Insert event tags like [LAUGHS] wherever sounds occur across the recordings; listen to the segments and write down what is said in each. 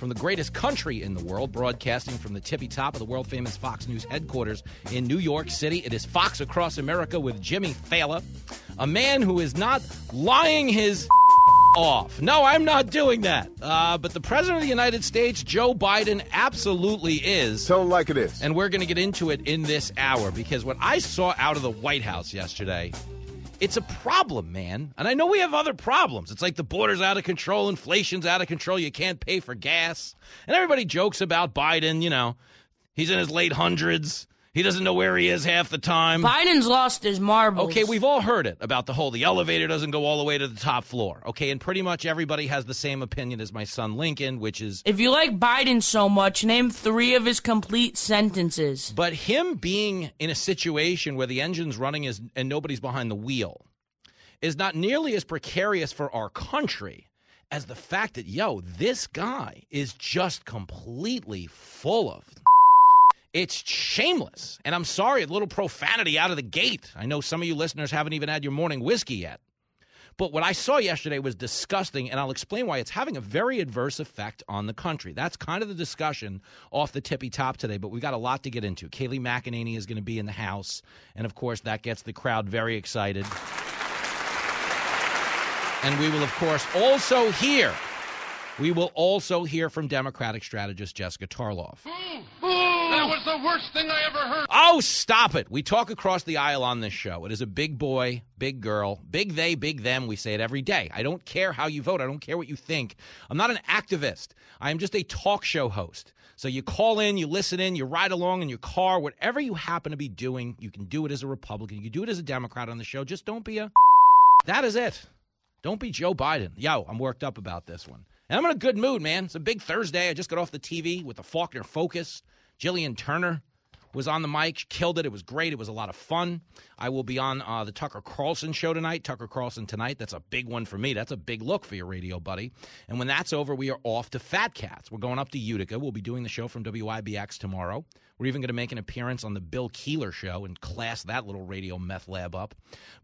from the greatest country in the world, broadcasting from the tippy top of the world famous Fox News headquarters in New York City. It is Fox Across America with Jimmy Failla, a man who is not lying his [LAUGHS] off. No, I'm not doing that. Uh, but the President of the United States, Joe Biden, absolutely is. Tell him like it is. And we're going to get into it in this hour because what I saw out of the White House yesterday it's a problem, man. And I know we have other problems. It's like the border's out of control, inflation's out of control, you can't pay for gas. And everybody jokes about Biden, you know, he's in his late hundreds. He doesn't know where he is half the time. Biden's lost his marbles. Okay, we've all heard it about the whole the elevator doesn't go all the way to the top floor. Okay, and pretty much everybody has the same opinion as my son Lincoln, which is If you like Biden so much, name 3 of his complete sentences. But him being in a situation where the engine's running is and nobody's behind the wheel is not nearly as precarious for our country as the fact that yo, this guy is just completely full of it's shameless. And I'm sorry, a little profanity out of the gate. I know some of you listeners haven't even had your morning whiskey yet. But what I saw yesterday was disgusting, and I'll explain why it's having a very adverse effect on the country. That's kind of the discussion off the tippy top today, but we've got a lot to get into. Kayleigh McEnany is going to be in the House, and of course, that gets the crowd very excited. And we will, of course, also hear. We will also hear from Democratic strategist Jessica Tarlov. That was the worst thing I ever heard. Oh, stop it. We talk across the aisle on this show. It is a big boy, big girl, big they, big them. We say it every day. I don't care how you vote. I don't care what you think. I'm not an activist. I am just a talk show host. So you call in, you listen in, you ride along in your car, whatever you happen to be doing, you can do it as a Republican. You can do it as a Democrat on the show. Just don't be a. That is it. Don't be Joe Biden. Yo, I'm worked up about this one. And I'm in a good mood, man. It's a big Thursday. I just got off the TV with the Faulkner Focus. Jillian Turner was on the mic, killed it. It was great. It was a lot of fun. I will be on uh, the Tucker Carlson show tonight. Tucker Carlson tonight. That's a big one for me. That's a big look for your radio buddy. And when that's over, we are off to Fat Cats. We're going up to Utica. We'll be doing the show from WIBX tomorrow. We're even going to make an appearance on the Bill Keeler show and class that little radio meth lab up.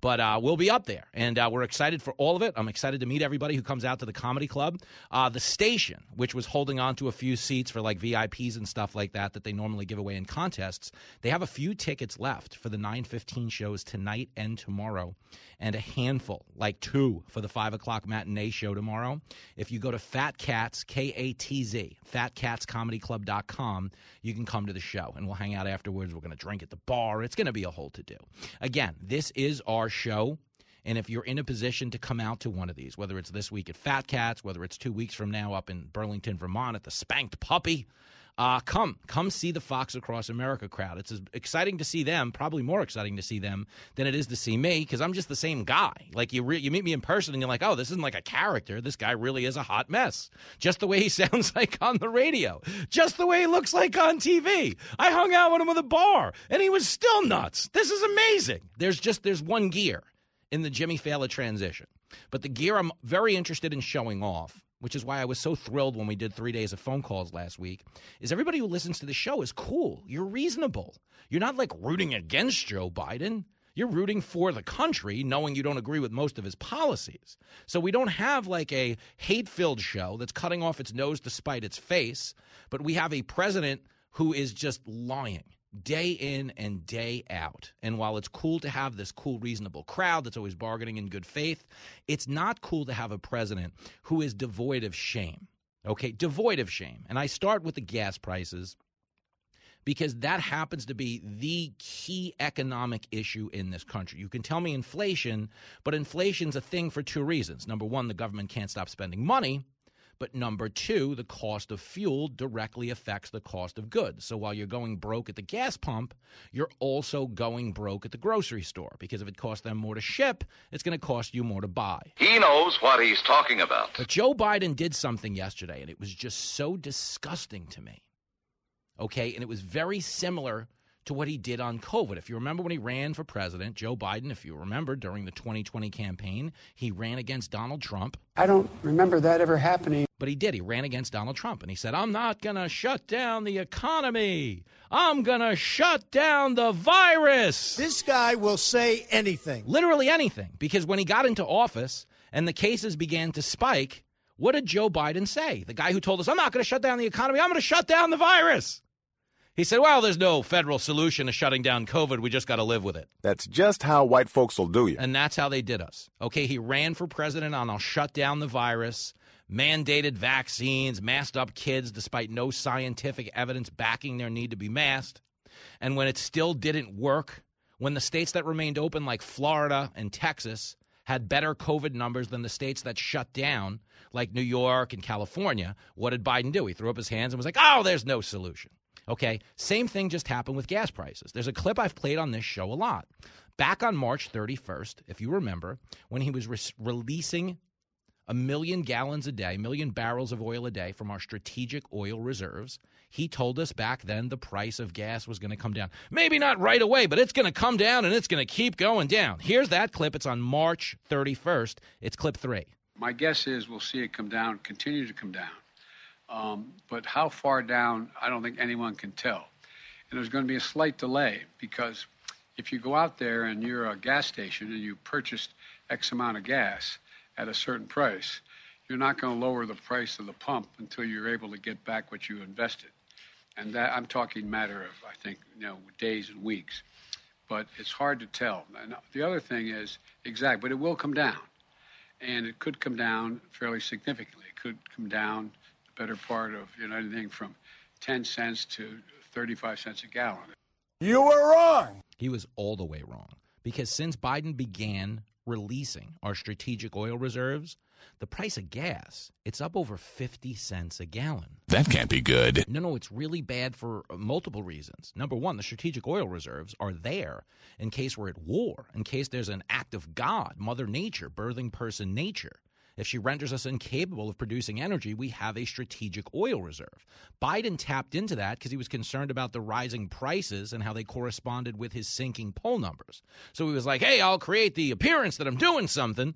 But uh, we'll be up there, and uh, we're excited for all of it. I'm excited to meet everybody who comes out to the comedy club. Uh, the station, which was holding on to a few seats for like VIPs and stuff like that that they normally give away in contests, they have a few tickets left for the 9:15 shows tonight and tomorrow, and a handful, like two, for the five o'clock matinee show tomorrow. If you go to Fat Cats K A T Z FatCatsComedyClub.com, you can come to the show and we'll hang out afterwards. We're going to drink at the bar. It's going to be a whole to do. Again, this is our show. And if you're in a position to come out to one of these, whether it's this week at Fat Cats, whether it's two weeks from now up in Burlington, Vermont at the Spanked Puppy, uh, come, come see the Fox Across America crowd. It's exciting to see them, probably more exciting to see them than it is to see me, because I'm just the same guy. Like you, re- you meet me in person, and you're like, oh, this isn't like a character. This guy really is a hot mess. Just the way he [LAUGHS] sounds like on the radio, just the way he looks like on TV. I hung out with him at a bar, and he was still nuts. This is amazing. There's just there's one gear in the Jimmy Failla transition, but the gear I'm very interested in showing off which is why I was so thrilled when we did three days of phone calls last week, is everybody who listens to the show is cool. You're reasonable. You're not like rooting against Joe Biden. You're rooting for the country, knowing you don't agree with most of his policies. So we don't have like a hate filled show that's cutting off its nose to spite its face, but we have a president who is just lying day in and day out. And while it's cool to have this cool, reasonable crowd that's always bargaining in good faith, it's not cool to have a president who is devoid of shame. Okay, devoid of shame. And I start with the gas prices because that happens to be the key economic issue in this country. You can tell me inflation, but inflation's a thing for two reasons. Number one, the government can't stop spending money. But number two, the cost of fuel directly affects the cost of goods. So while you're going broke at the gas pump, you're also going broke at the grocery store because if it costs them more to ship, it's going to cost you more to buy. He knows what he's talking about. But Joe Biden did something yesterday, and it was just so disgusting to me. Okay, and it was very similar to what he did on COVID. If you remember when he ran for president, Joe Biden, if you remember during the 2020 campaign, he ran against Donald Trump. I don't remember that ever happening. But he did. He ran against Donald Trump and he said, I'm not going to shut down the economy. I'm going to shut down the virus. This guy will say anything. Literally anything. Because when he got into office and the cases began to spike, what did Joe Biden say? The guy who told us, I'm not going to shut down the economy, I'm going to shut down the virus. He said, Well, there's no federal solution to shutting down COVID. We just got to live with it. That's just how white folks will do you. And that's how they did us. Okay, he ran for president on I'll shut down the virus, mandated vaccines, masked up kids despite no scientific evidence backing their need to be masked. And when it still didn't work, when the states that remained open, like Florida and Texas, had better COVID numbers than the states that shut down, like New York and California, what did Biden do? He threw up his hands and was like, oh, there's no solution. Okay, same thing just happened with gas prices. There's a clip I've played on this show a lot. Back on March 31st, if you remember, when he was re- releasing a million gallons a day, a million barrels of oil a day from our strategic oil reserves, he told us back then the price of gas was going to come down. Maybe not right away, but it's going to come down and it's going to keep going down. Here's that clip. It's on March 31st. It's clip three. My guess is we'll see it come down, continue to come down. Um, but how far down, I don't think anyone can tell. And there's going to be a slight delay because if you go out there and you're a gas station and you purchased X amount of gas at a certain price, you're not going to lower the price of the pump until you're able to get back what you invested. And that I'm talking matter of, I think, you know, days and weeks. But it's hard to tell. And the other thing is exact, but it will come down. And it could come down fairly significantly. It could come down better part of you know anything from 10 cents to 35 cents a gallon. You were wrong. He was all the way wrong because since Biden began releasing our strategic oil reserves, the price of gas, it's up over 50 cents a gallon. That can't be good. No, no, it's really bad for uh, multiple reasons. Number one, the strategic oil reserves are there in case we're at war, in case there's an act of God, Mother Nature, birthing person nature. If she renders us incapable of producing energy, we have a strategic oil reserve. Biden tapped into that because he was concerned about the rising prices and how they corresponded with his sinking poll numbers. So he was like, hey, I'll create the appearance that I'm doing something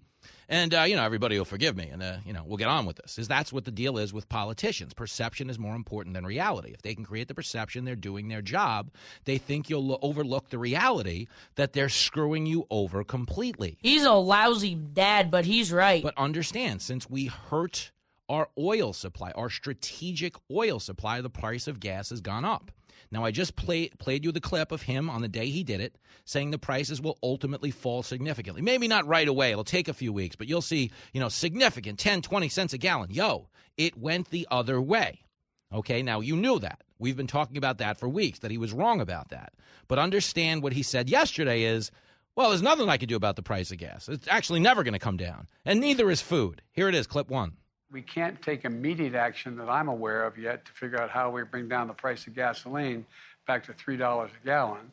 and uh, you know everybody will forgive me, and uh, you know we'll get on with this. Is that's what the deal is with politicians? Perception is more important than reality. If they can create the perception they're doing their job, they think you'll overlook the reality that they're screwing you over completely. He's a lousy dad, but he's right. But understand, since we hurt our oil supply, our strategic oil supply, the price of gas has gone up. Now, I just play, played you the clip of him on the day he did it, saying the prices will ultimately fall significantly. Maybe not right away. It'll take a few weeks, but you'll see, you know, significant 10, 20 cents a gallon. Yo, it went the other way. Okay, now you knew that. We've been talking about that for weeks, that he was wrong about that. But understand what he said yesterday is, well, there's nothing I can do about the price of gas. It's actually never going to come down. And neither is food. Here it is, clip one we can't take immediate action that I'm aware of yet to figure out how we bring down the price of gasoline back to $3 a gallon.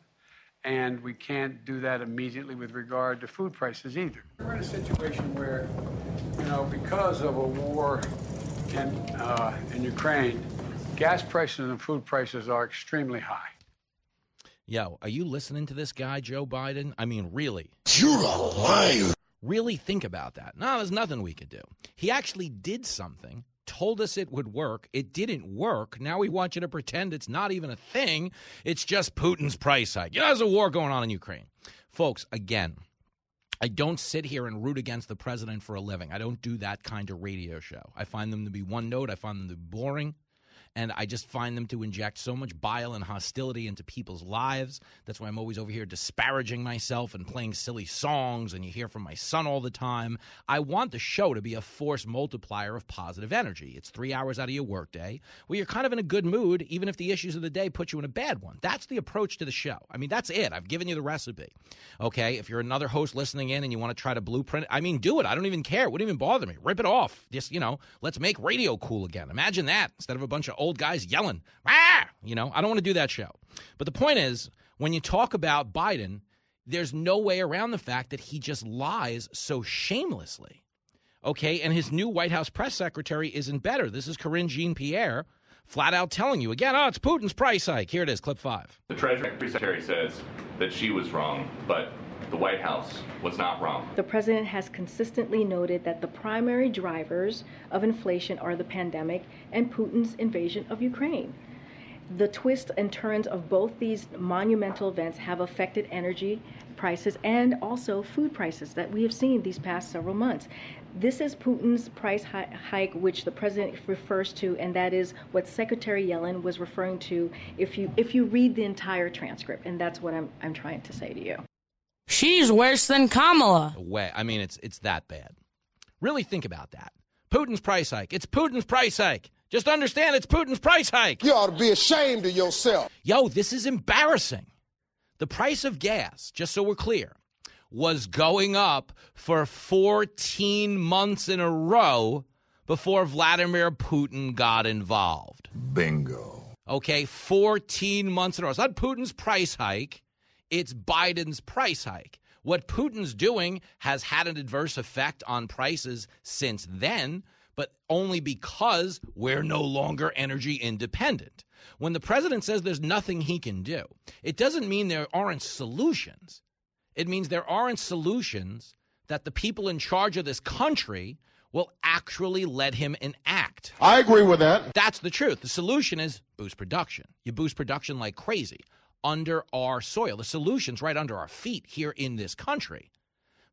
And we can't do that immediately with regard to food prices either. We're in a situation where, you know, because of a war in, uh, in Ukraine, gas prices and food prices are extremely high. Yo, are you listening to this guy, Joe Biden? I mean, really? You're a liar. Really think about that. No, there's nothing we could do. He actually did something, told us it would work. It didn't work. Now we want you to pretend it's not even a thing. It's just Putin's price hike. You know, there's a war going on in Ukraine. Folks, again, I don't sit here and root against the president for a living. I don't do that kind of radio show. I find them to be one note, I find them to be boring and I just find them to inject so much bile and hostility into people's lives. That's why I'm always over here disparaging myself and playing silly songs, and you hear from my son all the time. I want the show to be a force multiplier of positive energy. It's three hours out of your workday where you're kind of in a good mood, even if the issues of the day put you in a bad one. That's the approach to the show. I mean, that's it. I've given you the recipe. Okay, if you're another host listening in and you want to try to blueprint it, I mean, do it. I don't even care. It wouldn't even bother me. Rip it off. Just, you know, let's make radio cool again. Imagine that instead of a bunch of old guys yelling. Ah! You know, I don't want to do that show. But the point is, when you talk about Biden, there's no way around the fact that he just lies so shamelessly. Okay, and his new White House press secretary isn't better. This is Karine Jean-Pierre flat out telling you again, oh, it's Putin's price hike. Here it is, clip five. The Treasury Secretary says that she was wrong, but the White House was not wrong. The president has consistently noted that the primary drivers of inflation are the pandemic and Putin's invasion of Ukraine. The twists and turns of both these monumental events have affected energy prices and also food prices that we have seen these past several months. This is Putin's price hike, which the president refers to, and that is what Secretary Yellen was referring to. If you if you read the entire transcript, and that's what I'm I'm trying to say to you. She's worse than Kamala. Way, I mean, it's it's that bad. Really think about that. Putin's price hike. It's Putin's price hike. Just understand it's Putin's price hike. You ought to be ashamed of yourself. Yo, this is embarrassing. The price of gas, just so we're clear, was going up for 14 months in a row before Vladimir Putin got involved. Bingo. Okay, 14 months in a row. It's not Putin's price hike, it's Biden's price hike. What Putin's doing has had an adverse effect on prices since then, but only because we're no longer energy independent. When the president says there's nothing he can do, it doesn't mean there aren't solutions. It means there aren't solutions that the people in charge of this country will actually let him enact. I agree with that. That's the truth. The solution is boost production. You boost production like crazy under our soil. The solution's right under our feet here in this country.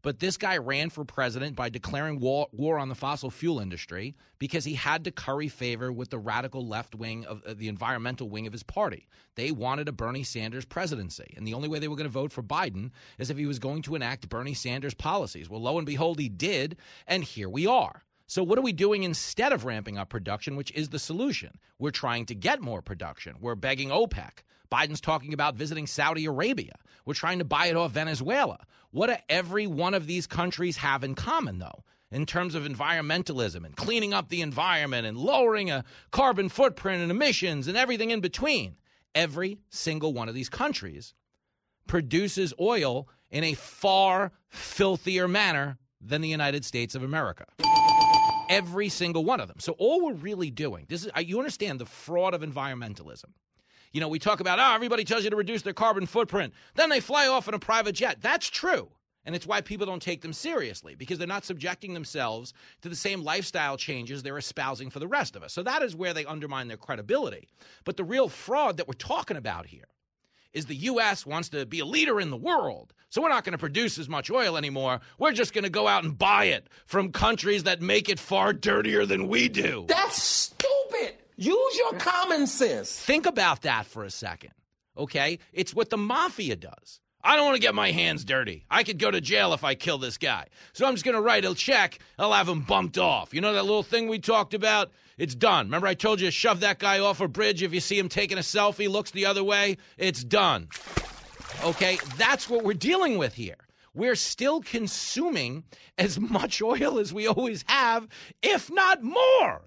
But this guy ran for president by declaring war, war on the fossil fuel industry because he had to curry favor with the radical left wing of uh, the environmental wing of his party. They wanted a Bernie Sanders presidency. And the only way they were going to vote for Biden is if he was going to enact Bernie Sanders policies. Well, lo and behold, he did. And here we are. So, what are we doing instead of ramping up production, which is the solution? We're trying to get more production. We're begging OPEC. Biden's talking about visiting Saudi Arabia. We're trying to buy it off Venezuela. What do every one of these countries have in common, though? in terms of environmentalism and cleaning up the environment and lowering a carbon footprint and emissions and everything in between. Every single one of these countries produces oil in a far filthier manner than the United States of America. Every single one of them. So all we're really doing, this is you understand the fraud of environmentalism. You know, we talk about, oh, everybody tells you to reduce their carbon footprint. Then they fly off in a private jet. That's true. And it's why people don't take them seriously because they're not subjecting themselves to the same lifestyle changes they're espousing for the rest of us. So that is where they undermine their credibility. But the real fraud that we're talking about here is the U.S. wants to be a leader in the world. So we're not going to produce as much oil anymore. We're just going to go out and buy it from countries that make it far dirtier than we do. That's stupid. Use your common sense. Think about that for a second, okay? It's what the mafia does. I don't want to get my hands dirty. I could go to jail if I kill this guy. So I'm just going to write a check. I'll have him bumped off. You know that little thing we talked about? It's done. Remember, I told you to shove that guy off a bridge if you see him taking a selfie, looks the other way? It's done. Okay? That's what we're dealing with here. We're still consuming as much oil as we always have, if not more.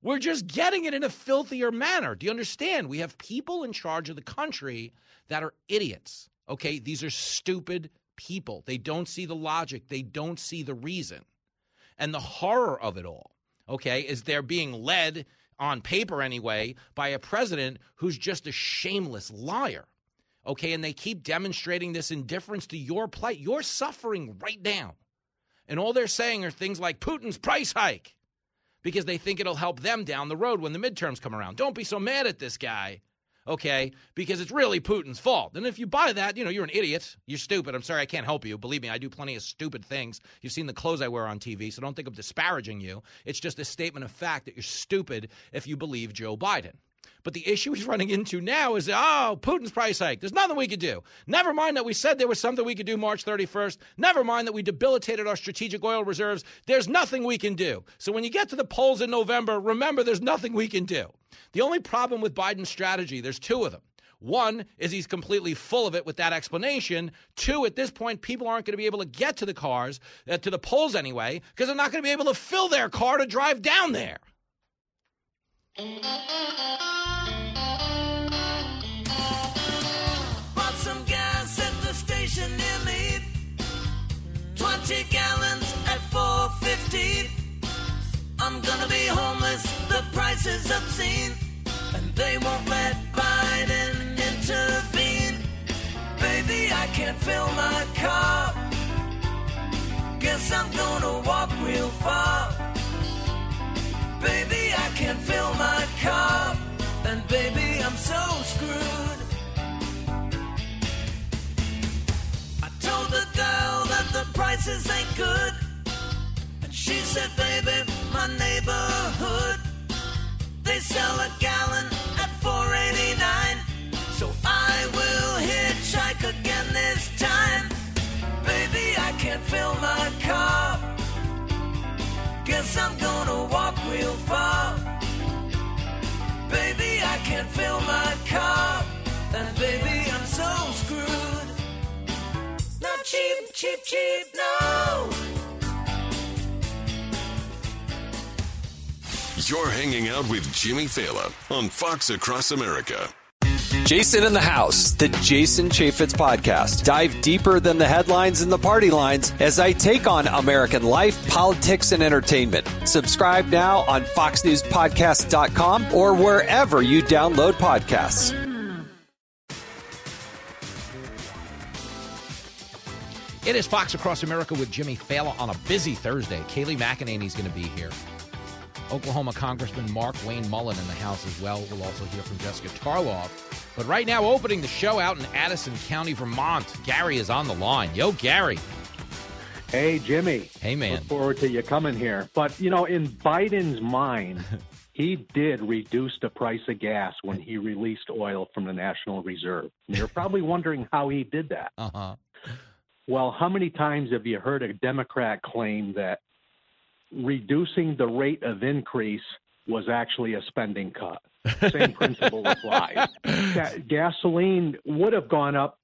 We're just getting it in a filthier manner. Do you understand? We have people in charge of the country that are idiots. Okay, these are stupid people. They don't see the logic, they don't see the reason. And the horror of it all, okay, is they're being led on paper anyway by a president who's just a shameless liar. Okay, and they keep demonstrating this indifference to your plight. You're suffering right now. And all they're saying are things like Putin's price hike because they think it'll help them down the road when the midterms come around. Don't be so mad at this guy, okay? Because it's really Putin's fault. And if you buy that, you know, you're an idiot. You're stupid. I'm sorry, I can't help you. Believe me, I do plenty of stupid things. You've seen the clothes I wear on TV, so don't think I'm disparaging you. It's just a statement of fact that you're stupid if you believe Joe Biden. But the issue he's running into now is, oh, Putin's price hike. There's nothing we could do. Never mind that we said there was something we could do March 31st. Never mind that we debilitated our strategic oil reserves. There's nothing we can do. So when you get to the polls in November, remember there's nothing we can do. The only problem with Biden's strategy, there's two of them. One is he's completely full of it with that explanation. Two, at this point, people aren't going to be able to get to the cars, uh, to the polls anyway, because they're not going to be able to fill their car to drive down there. Bought some gas at the station near me. 20 gallons at 450. I'm gonna be homeless, the price is obscene. And they won't let Biden intervene. Baby, I can't fill my car. Guess I'm gonna walk real far. Baby, I can't fill my cup, And baby, I'm so screwed. I told the girl that the prices ain't good. And she said, baby, my neighborhood. They sell a gallon at 4.89. So I will hitchhike again this time. Baby, I can't fill my car. Guess I'm gonna walk real far. Baby, I can't fill my car. And baby, I'm so screwed. Not cheap, cheap, cheap, no. You're hanging out with Jimmy Failla on Fox Across America. Jason in the House, the Jason Chaffetz podcast. Dive deeper than the headlines and the party lines as I take on American life, politics, and entertainment. Subscribe now on FoxNewsPodcast.com or wherever you download podcasts. It is Fox Across America with Jimmy Failla on a busy Thursday. Kayleigh McEnany's going to be here. Oklahoma Congressman Mark Wayne Mullen in the House as well. We'll also hear from Jessica Tarlov. But right now, opening the show out in Addison County, Vermont, Gary is on the line. Yo, Gary. Hey, Jimmy. Hey, man. Look forward to you coming here. But, you know, in Biden's mind, [LAUGHS] he did reduce the price of gas when he released oil from the National Reserve. And you're probably [LAUGHS] wondering how he did that. Uh huh. Well, how many times have you heard a Democrat claim that reducing the rate of increase was actually a spending cut? Same principle applies. [LAUGHS] Ga- gasoline would have gone up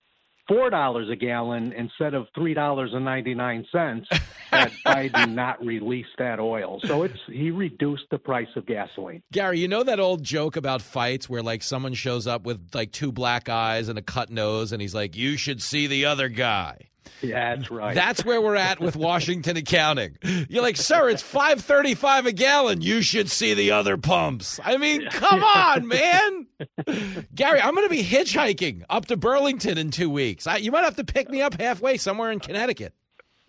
four dollars a gallon instead of three dollars and ninety nine cents had [LAUGHS] Biden not released that oil. So it's he reduced the price of gasoline. Gary, you know that old joke about fights where like someone shows up with like two black eyes and a cut nose and he's like, "You should see the other guy." Yeah, that's right. That's where we're at with Washington Accounting. You're like, sir, it's five thirty-five a gallon. You should see the other pumps. I mean, come [LAUGHS] on, man. Gary, I'm going to be hitchhiking up to Burlington in two weeks. I, you might have to pick me up halfway somewhere in Connecticut.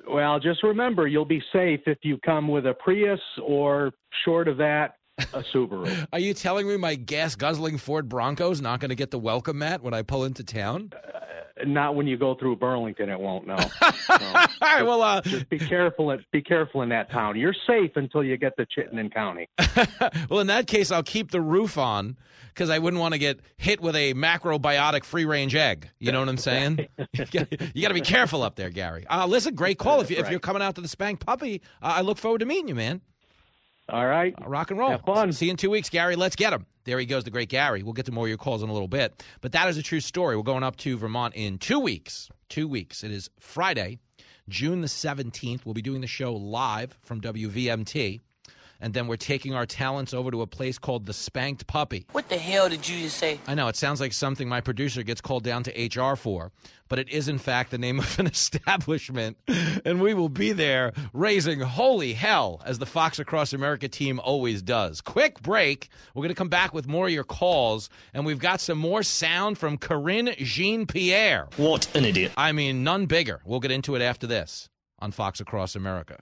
Well, just remember, you'll be safe if you come with a Prius or, short of that, a Subaru. [LAUGHS] Are you telling me my gas guzzling Ford Bronco's not going to get the welcome mat when I pull into town? Uh, Not when you go through Burlington, it won't. No. [LAUGHS] no. All right. Well, uh, just be careful. In, be careful in that town. You're safe until you get to Chittenden County. [LAUGHS] well, in that case, I'll keep the roof on because I wouldn't want to get hit with a macrobiotic free range egg. You know what I'm saying? [LAUGHS] you got to be careful up there, Gary. Uh, listen, great call. If, you, if you're coming out to the Spank Puppy, uh, I look forward to meeting you, man. All right. Uh, rock and roll. Have fun. See you in two weeks, Gary. Let's get him. There he goes, the great Gary. We'll get to more of your calls in a little bit. But that is a true story. We're going up to Vermont in two weeks. Two weeks. It is Friday, June the 17th. We'll be doing the show live from WVMT. And then we're taking our talents over to a place called the Spanked Puppy. What the hell did you just say? I know, it sounds like something my producer gets called down to HR for, but it is, in fact, the name of an [LAUGHS] establishment. And we will be there raising holy hell, as the Fox Across America team always does. Quick break. We're going to come back with more of your calls, and we've got some more sound from Karine Jean-Pierre. What an idiot. I mean, none bigger. We'll get into it after this on Fox Across America.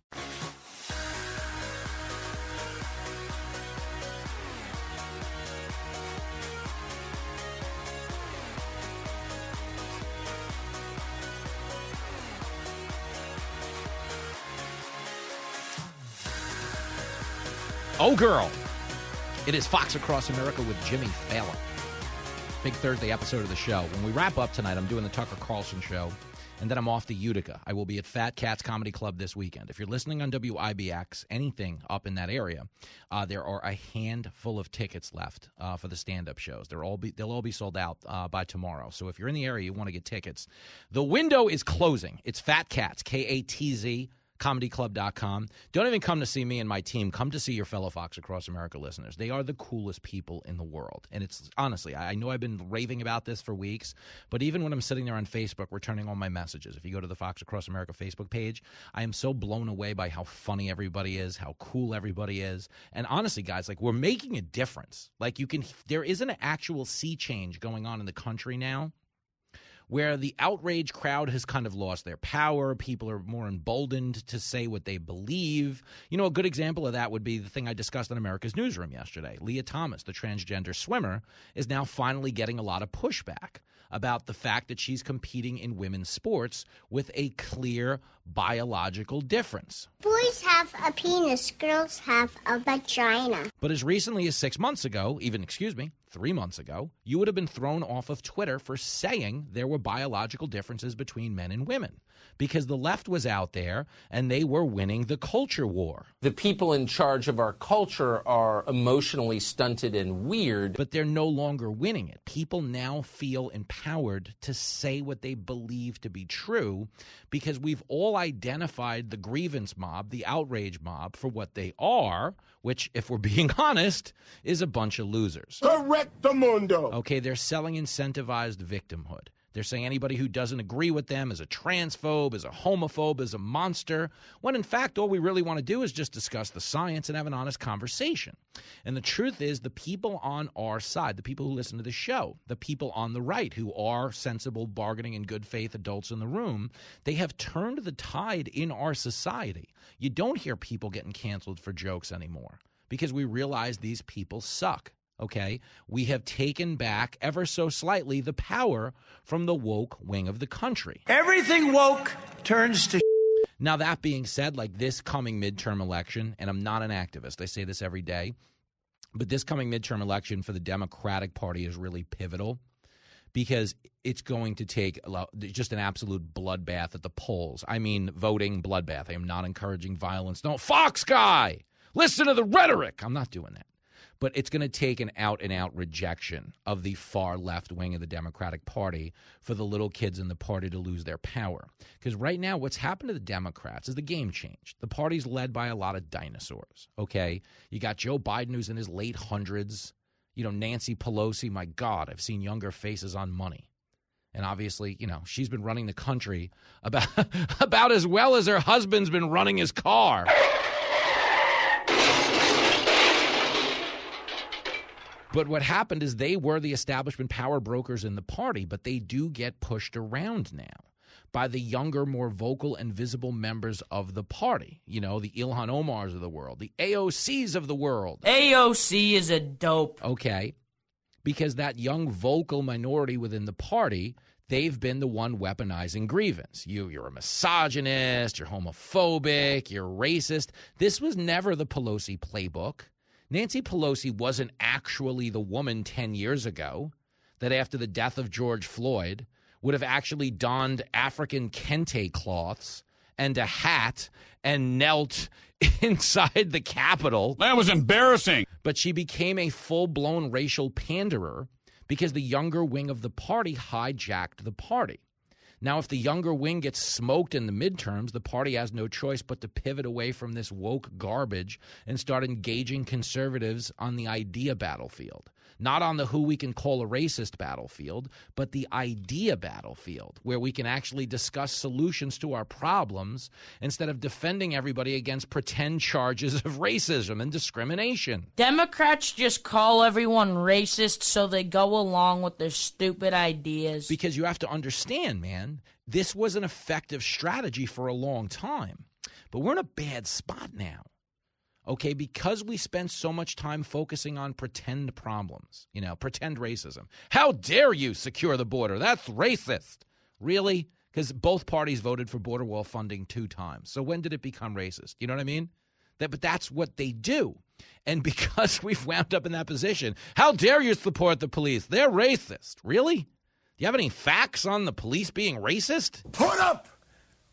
Oh, girl. It is Fox Across America with Jimmy Failla. Big Thursday episode of the show. When we wrap up tonight, I'm doing the Tucker Carlson show, and then I'm off to Utica. I will be at Fat Cats Comedy Club this weekend. If you're listening on WIBX, anything up in that area, uh, there are a handful of tickets left uh, for the stand-up shows. They're all be, they'll all be sold out uh, by tomorrow. So if you're in the area, you want to get tickets. The window is closing. It's Fat Cats, K A T Z comedyclub.com. Don't even come to see me and my team. Come to see your fellow Fox Across America listeners. They are the coolest people in the world. And it's honestly, I know I've been raving about this for weeks, but even when I'm sitting there on Facebook returning all my messages, if you go to the Fox Across America Facebook page, I am so blown away by how funny everybody is, how cool everybody is. And honestly, guys, like we're making a difference. Like you can, there is an actual sea change going on in the country now where the outrage crowd has kind of lost their power. People are more emboldened to say what they believe. You know, a good example of that would be the thing I discussed in America's Newsroom yesterday. Lia Thomas, the transgender swimmer, is now finally getting a lot of pushback about the fact that she's competing in women's sports with a clear biological difference. Boys have a penis, girls have a vagina. But as recently as six months ago, even, excuse me, three months ago, you would have been thrown off of Twitter for saying there were biological differences between men and women because the left was out there and they were winning the culture war. The people in charge of our culture are emotionally stunted and weird. But they're no longer winning it. People now feel empowered to say what they believe to be true because we've all identified the grievance mob, the outrage mob, for what they are, which, if we're [LAUGHS] being honest, is a bunch of losers. Correcto mundo. Okay, they're selling incentivized victimhood. They're saying anybody who doesn't agree with them is a transphobe, is a homophobe, is a monster, when in fact, all we really want to do is just discuss the science and have an honest conversation. And the truth is, the people on our side, the people who listen to the show, the people on the right who are sensible, bargaining, and good faith adults in the room, they have turned the tide in our society. You don't hear people getting canceled for jokes anymore because we realize these people suck okay, we have taken back ever so slightly the power from the woke wing of the country. Everything woke turns to. [LAUGHS] Now, that being said, like this coming midterm election, and I'm not an activist, I say this every day, but this coming midterm election for the Democratic Party is really pivotal because it's going to take just an absolute bloodbath at the polls. I mean, voting bloodbath. I am not encouraging violence. No, Fox guy, listen to the rhetoric. I'm not doing that but it's going to take an out and out rejection of the far left wing of the Democratic Party for the little kids in the party to lose their power. Because right now, what's happened to the Democrats is the game changed. The party's led by a lot of dinosaurs, okay? You got Joe Biden, who's in his late hundreds. You know, Nancy Pelosi, my God, I've seen younger faces on money. And obviously, you know, she's been running the country [LAUGHS] about about as well as her husband's been running his car. But what happened is they were the establishment power brokers in the party, but they do get pushed around now by the younger, more vocal and visible members of the party. You know, the Ilhan Omars of the world, the AOCs of the world. AOC is a dope. Okay. Because that young vocal minority within the party, they've been the one weaponizing grievance. You you're a misogynist, you're homophobic, you're racist. This was never the Pelosi playbook. Nancy Pelosi wasn't actually the woman 10 years ago that, after the death of George Floyd, would have actually donned African kente cloths and a hat and knelt [LAUGHS] inside the Capitol. That was embarrassing. But she became a full blown racial panderer because the younger wing of the party hijacked the party. Now, if the younger wing gets smoked in the midterms, the party has no choice but to pivot away from this woke garbage and start engaging conservatives on the idea battlefield. Not on the who we can call a racist battlefield, but the idea battlefield, where we can actually discuss solutions to our problems instead of defending everybody against pretend charges of racism and discrimination. Democrats just call everyone racist so they go along with their stupid ideas. Because you have to understand, man, this was an effective strategy for a long time. But we're in a bad spot now. Okay, because we spend so much time focusing on pretend problems, you know, pretend racism. How dare you secure the border? That's racist. Really? Because both parties voted for border wall funding two times. So when did it become racist? You know what I mean? That, but that's what they do. And [LAUGHS] because we've wound up in that position, how dare you support the police? They're racist. Really? Do you have any facts on the police being racist? Put up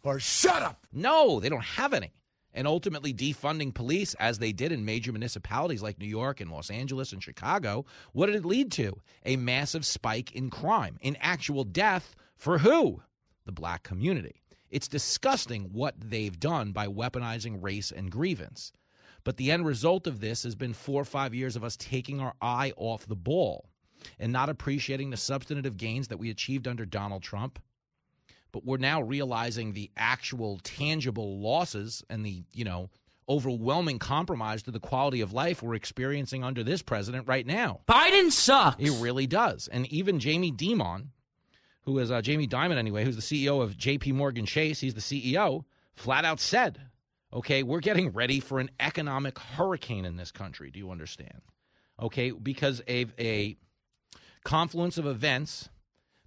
or shut up. No, they don't have any. And ultimately, defunding police, as they did in major municipalities like New York and Los Angeles and Chicago, what did it lead to? A massive spike in crime, in actual death for who? The black community. It's disgusting what they've done by weaponizing race and grievance. But the end result of this has been four or five years of us taking our eye off the ball and not appreciating the substantive gains that we achieved under Donald Trump but we're now realizing the actual tangible losses and the, you know, overwhelming compromise to the quality of life we're experiencing under this president right now. Biden sucks. It really does. And even Jamie Dimon, who is uh, Jamie Dimon anyway, who's the CEO of JP Morgan Chase, he's the CEO, flat out said, okay, we're getting ready for an economic hurricane in this country. Do you understand? Okay, because a, a confluence of events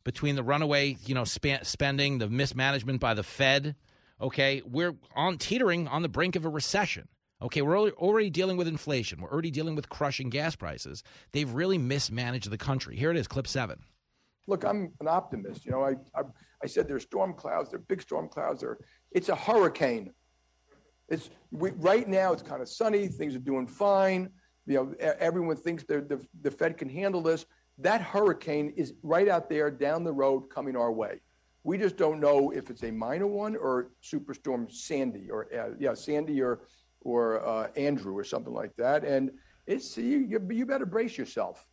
between the runaway, you know, sp- spending, the mismanagement by the Fed. Okay, we're on teetering on the brink of a recession. Okay, we're already dealing with inflation. We're already dealing with crushing gas prices. They've really mismanaged the country. Here it is, clip seven. Look, I'm an optimist. You know, I I, I said there's storm clouds. They're big storm clouds. They're, it's a hurricane. It's we, right now. It's kind of sunny. Things are doing fine. You know, everyone thinks the the Fed can handle this that hurricane is right out there down the road coming our way. We just don't know if it's a minor one or Superstorm Sandy or uh, yeah Sandy or or uh, Andrew or something like that. And it's you, you better brace yourself.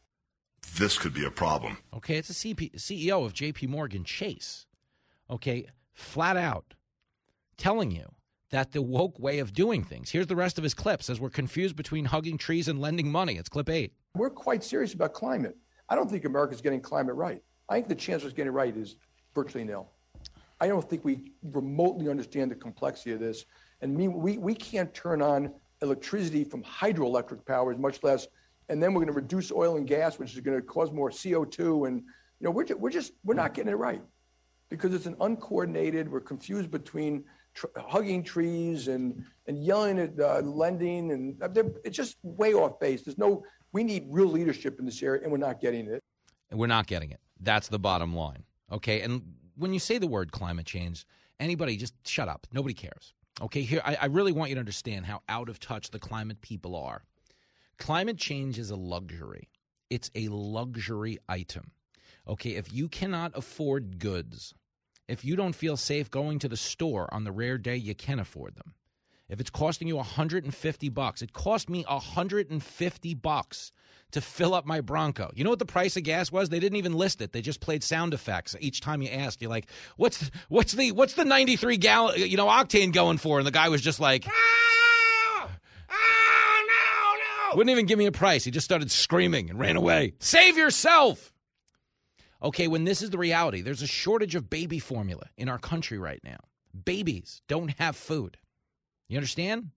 This could be a problem. Okay, it's a CP, CEO of J.P. Morgan Chase. Okay, flat out telling you that the woke way of doing things. Here's the rest of his clips as we're confused between hugging trees and lending money. It's clip eight. We're quite serious about climate. I don't think America's getting climate right. I think the chance of getting it right is virtually nil. I don't think we remotely understand the complexity of this. And me, we, we can't turn on electricity from hydroelectric powers, much less, and then we're going to reduce oil and gas, which is going to cause more CO2. And, you know, we're just, we're just, we're not getting it right because it's an uncoordinated, we're confused between tr- hugging trees and, and yelling at uh, lending. And uh, it's just way off base. There's no, we need real leadership in this area, and we're not getting it. And we're not getting it. That's the bottom line. Okay. And when you say the word climate change, anybody just shut up. Nobody cares. Okay. Here, I, I really want you to understand how out of touch the climate people are. Climate change is a luxury, it's a luxury item. Okay. If you cannot afford goods, if you don't feel safe going to the store on the rare day you can afford them, if it's costing you 150 bucks, it cost me 150 bucks to fill up my Bronco. You know what the price of gas was? They didn't even list it. They just played sound effects each time you asked. You're like, "What's the, what's the what's the 93 gallon you know octane going for?" And the guy was just like, ah! Ah, no, no. Wouldn't even give me a price. He just started screaming and ran away. Save yourself. Okay, when this is the reality, there's a shortage of baby formula in our country right now. Babies don't have food. You understand?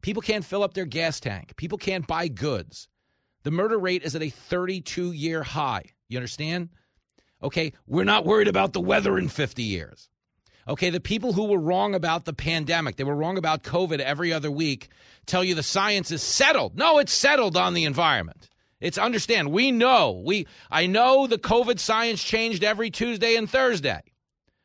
People can't fill up their gas tank. People can't buy goods. The murder rate is at a 32 year high. You understand? Okay, we're not worried about the weather in 50 years. Okay, the people who were wrong about the pandemic, they were wrong about COVID every other week, tell you the science is settled. No, it's settled on the environment. It's understand, we know. We I know the COVID science changed every Tuesday and Thursday.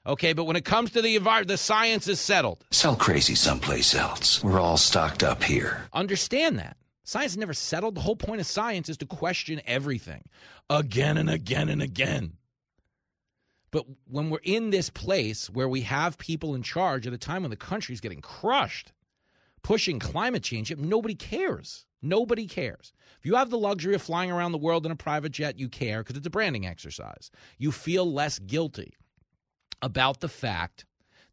Okay, but when it comes to the environment, the science is settled. Sell crazy someplace else. We're all stocked up here. Understand that. Science never settled. The whole point of science is to question everything again and again and again. But when we're in this place where we have people in charge at a time when the country's getting crushed, pushing climate change, nobody cares. Nobody cares. If you have the luxury of flying around the world in a private jet, you care because it's a branding exercise. You feel less guilty about the fact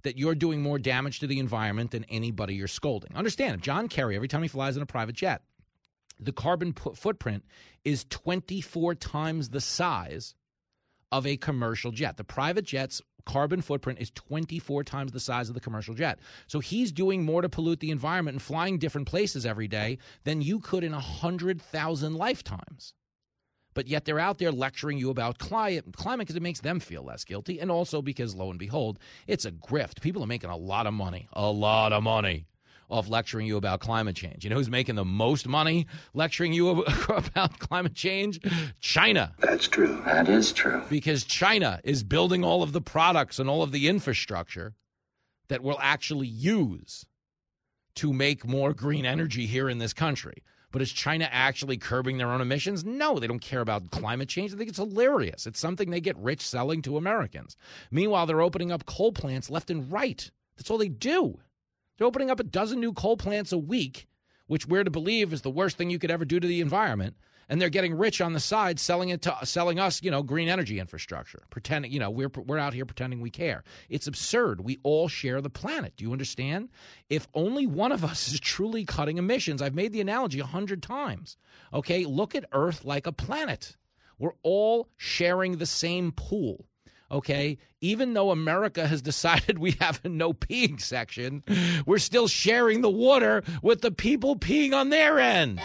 that you're doing more damage to the environment than anybody you're scolding. Understand, John Kerry, every time he flies in a private jet, the carbon footprint is 24 times the size of a commercial jet. The private jet's carbon footprint is 24 times the size of the commercial jet. So he's doing more to pollute the environment and flying different places every day than you could in 100,000 lifetimes. But yet they're out there lecturing you about climate climate because it makes them feel less guilty and also because lo and behold, it's a grift. People are making a lot of money, a lot of money off lecturing you about climate change. You know who's making the most money lecturing you [LAUGHS] about climate change? China. That's true. That is true. Because China is building all of the products and all of the infrastructure that we'll actually use to make more green energy here in this country. But is China actually curbing their own emissions? No, they don't care about climate change. They think it's hilarious. It's something they get rich selling to Americans. Meanwhile, they're opening up coal plants left and right. That's all they do. They're opening up a dozen new coal plants a week, which we're to believe is the worst thing you could ever do to the environment. And they're getting rich on the side, selling it to selling us, you know, green energy infrastructure, pretending, you know, we're we're out here pretending we care. It's absurd. We all share the planet. Do you understand? If only one of us [LAUGHS] is truly cutting emissions, I've made the analogy a hundred times. Okay, look at Earth like a planet. We're all sharing the same pool okay? Even though America has [LAUGHS] decided we have a no peeing section, we're still sharing the water with the people peeing on their end.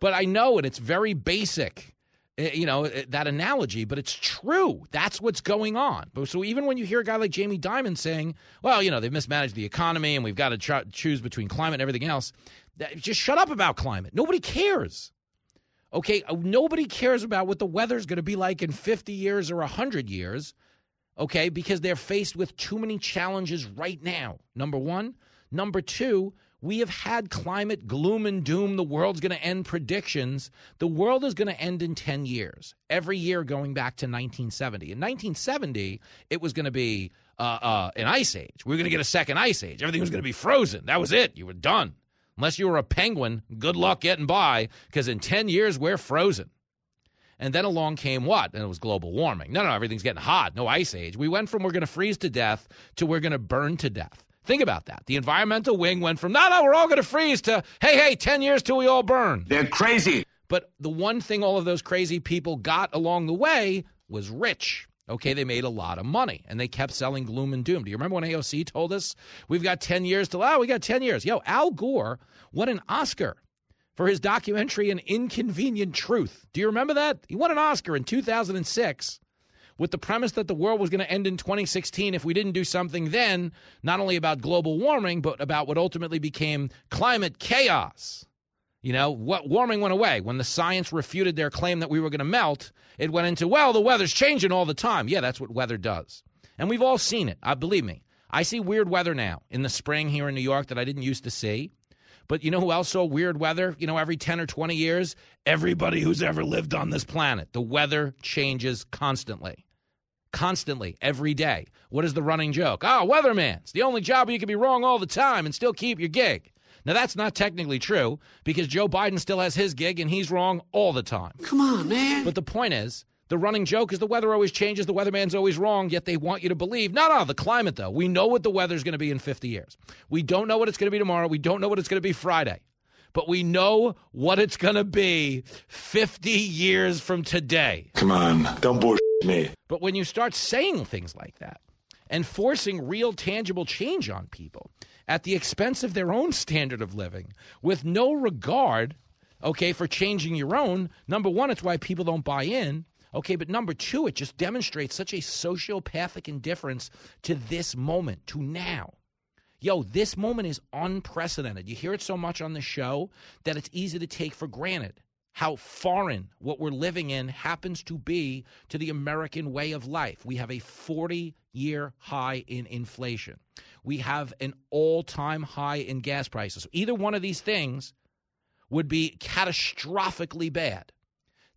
But I know and it's very basic. eh, You know, eh, that analogy, but it's true. That's what's going on. So even when you hear a guy like Jamie Dimon saying, well, you know, they've mismanaged the economy and we've got to choose between climate and everything else, that, just shut up about climate. Nobody cares. Okay, uh, nobody cares about what the weather's going to be like in 50 years or 100 years, okay, because they're faced with too many challenges right now. Number one. Number two, we have had climate gloom and doom. The world's going to end predictions. The world is going to end in 10 years, every year going back to 1970. In 1970, it was going to be uh, uh, an ice age. We were going to get a second ice age. Everything was going to be frozen. That was it. You were done. Unless you were a penguin, good luck getting by because in 10 years, we're frozen. And then along came what? And it was global warming. No, no, everything's getting hot. No ice age. We went from we're going to freeze to death to we're going to burn to death. Think about that. The environmental wing went from, no, no, we're all going to freeze to, hey, hey, 10 years till we all burn. They're crazy. But the one thing all of those crazy people got along the way was rich. Okay, they made a lot of money and they kept selling gloom and doom. Do you remember when AOC told us we've got 10 years till, oh, we got 10 years? Yo, Al Gore won an Oscar for his documentary, An Inconvenient Truth. Do you remember that? He won an Oscar in 2006 with the premise that the world was going to end in 2016 if we didn't do something then, not only about global warming, but about what ultimately became climate chaos. You know, what warming went away when the science refuted their claim that we were going to melt. It went into, well, the weather's changing all the time. Yeah, that's what weather does. And we've all seen it. Uh, believe me. I see weird weather now in the spring here in New York that I didn't used to see. But you know who else saw weird weather, you know, every 10 or 20 years? Everybody who's ever lived on this planet. The weather changes constantly. Constantly, every day. What is the running joke? Ah, oh, weatherman. It's the only job where you can be wrong all the time and still keep your gig. Now, that's not technically true because Joe Biden still has his gig and he's wrong all the time. Come on, man. But the point is, the running joke is the weather always changes, the weatherman's always wrong, yet they want you to believe. No, no, ah, the climate, though. We know what the weather's going to be in 50 years. We don't know what it's going to be tomorrow. We don't know what it's going to be Friday. But we know what it's going to be 50 years from today. Come on, don't bullshit me. But when you start saying things like that and forcing real tangible change on people at the expense of their own standard of living with no regard, okay, for changing your own, number one, it's why people don't buy in. Okay, but number two, it just demonstrates such a sociopathic indifference to this moment, to now. Yo, this moment is unprecedented. You hear it so much on the show that it's easy to take for granted how foreign what we're living in happens to be to the American way of life. We have a 40 year high in inflation, we have an all time high in gas prices. Either one of these things would be catastrophically bad.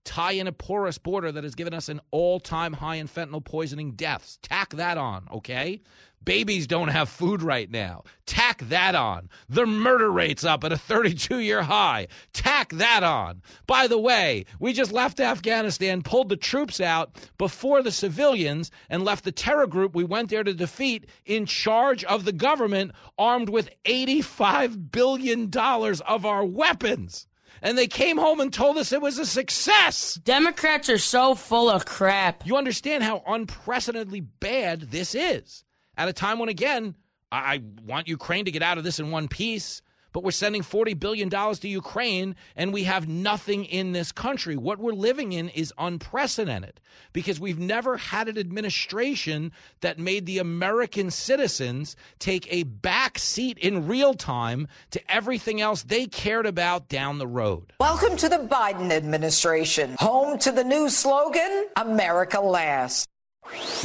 Tie in a porous border that has given us an all time high in fentanyl poisoning deaths. Tack that on, okay? Babies don't have food right now. Tack that on. The murder rate's up at a 32 year high. Tack that on. By the way, we just left Afghanistan, pulled the troops out before the civilians, and left the terror group we went there to defeat in charge of the government, armed with $85 billion of our weapons. And they came home and told us it was a success. Democrats are so full of crap. You understand how unprecedentedly bad this is at a time when, again, I want Ukraine to get out of this in one piece, but we're sending $40 billion to Ukraine and we have nothing in this country. What we're living in is unprecedented because we've never had an administration that made the American citizens take a back seat in real time to everything else they cared about down the road. Welcome to the Biden administration, home to the new slogan America Last.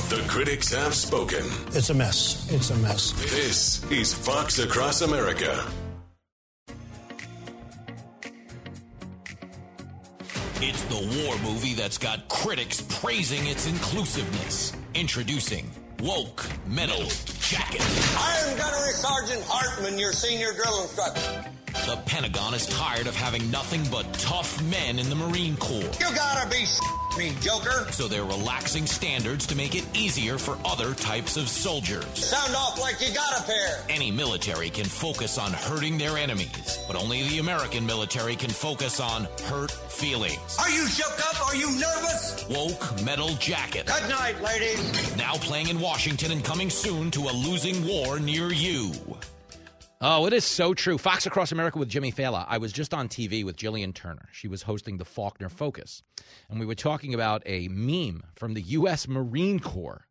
The critics have spoken. It's a mess. It's a mess. This is Fox Across America. It's the war movie that's got critics praising its inclusiveness. Introducing Woke Metal Jacket. I am Gunnery Sergeant Hartman, your senior drill instructor. The Pentagon is tired of having nothing but tough men in the Marine Corps. You gotta be me, Joker. So they're relaxing standards to make it easier for other types of soldiers. Sound off like you got a pair. Any military can focus on hurting their enemies, but only the American military can focus on hurt feelings. Are you shook up? Are you nervous? Woke Metal Jacket. Good night, ladies. Now playing in Washington and coming soon to a losing war near you. Oh, it is so true. Fox Across America with Jimmy Failla. I was just on TV with Jillian Turner. She was hosting the Faulkner Focus. And we were talking about a meme from the U.S. Marine Corps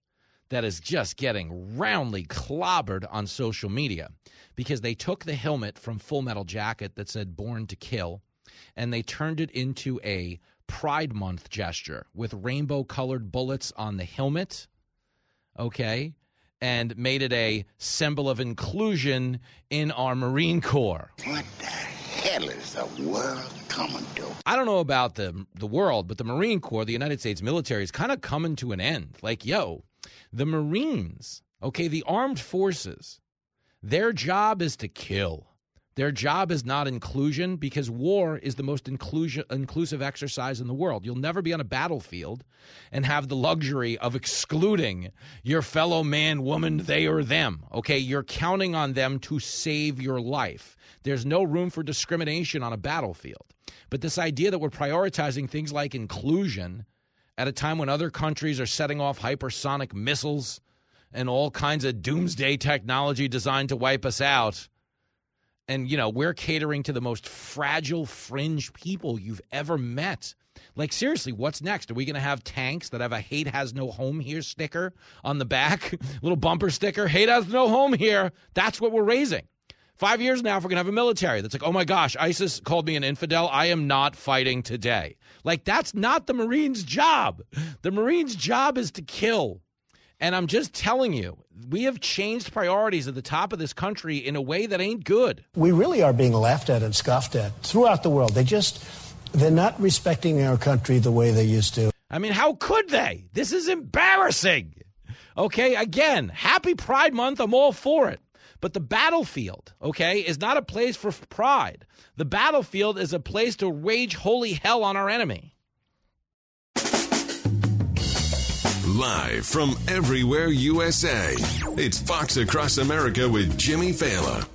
that is just getting roundly clobbered on social media because they took the helmet from Full Metal Jacket that said Born to Kill and they turned it into a Pride Month gesture with rainbow colored bullets on the helmet. Okay and made it a symbol of inclusion in our Marine Corps. What the hell is the world coming to? I don't know about the the world, but the Marine Corps, the United States military, is kind of coming to an end. Like, yo, the Marines, okay, the armed forces, their job is to kill. Their job is not inclusion because war is the most inclusion, inclusive exercise in the world. You'll never be on a battlefield and have the luxury of excluding your fellow man, woman, they or them. Okay, you're counting on them to save your life. There's no room for discrimination on a battlefield. But this idea that we're prioritizing things like inclusion at a time when other countries are setting off hypersonic missiles and all kinds of doomsday technology designed to wipe us out and you know we're catering to the most fragile fringe people you've ever met. Like seriously what's next? Are we going to have tanks that have a hate has no home here sticker on the back? [LAUGHS] Little bumper sticker hate has no home here. That's what we're raising. Five years now if we're going to have a military that's like oh my gosh isis called me an infidel. I am not fighting today. Like that's not the marines job. The marines job is to kill and I'm just telling you, we have changed priorities at the top of this country in a way that ain't good. We really are being laughed at and scoffed at throughout the world. They just, they're not respecting our country the way they used to. I mean, how could they? This is embarrassing. Okay, again, happy Pride Month. I'm all for it. But the battlefield, okay, is not a place for pride. The battlefield is a place to wage holy hell on our enemy. Live from everywhere USA, it's Fox Across America with Jimmy Failla.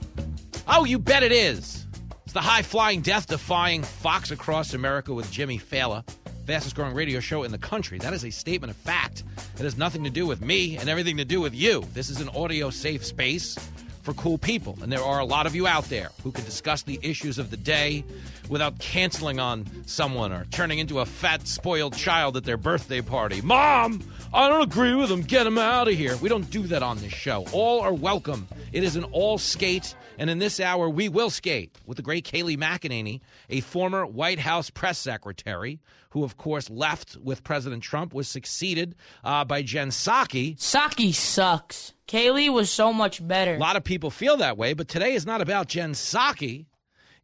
Oh, you bet it is. It's the high flying, death defying Fox Across America with Jimmy Failla, fastest growing radio show in the country. That is a statement of fact. It has nothing to do with me and everything to do with you. This is an audio safe space for cool people. And there are a lot of you out there who can discuss the issues of the day without canceling on someone or turning into a fat, spoiled child at their birthday party. Mom, I don't agree with them. Get them out of here. We don't do that on this show. All are welcome. It is an all skate. And in this hour, we will skate with the great Kayleigh McEnany, a former White House press secretary, who, of course, left with President Trump, was succeeded uh, by Jen Psaki. Psaki sucks. Kayleigh was so much better. A lot of people feel that way, but today is not about Jen Psaki.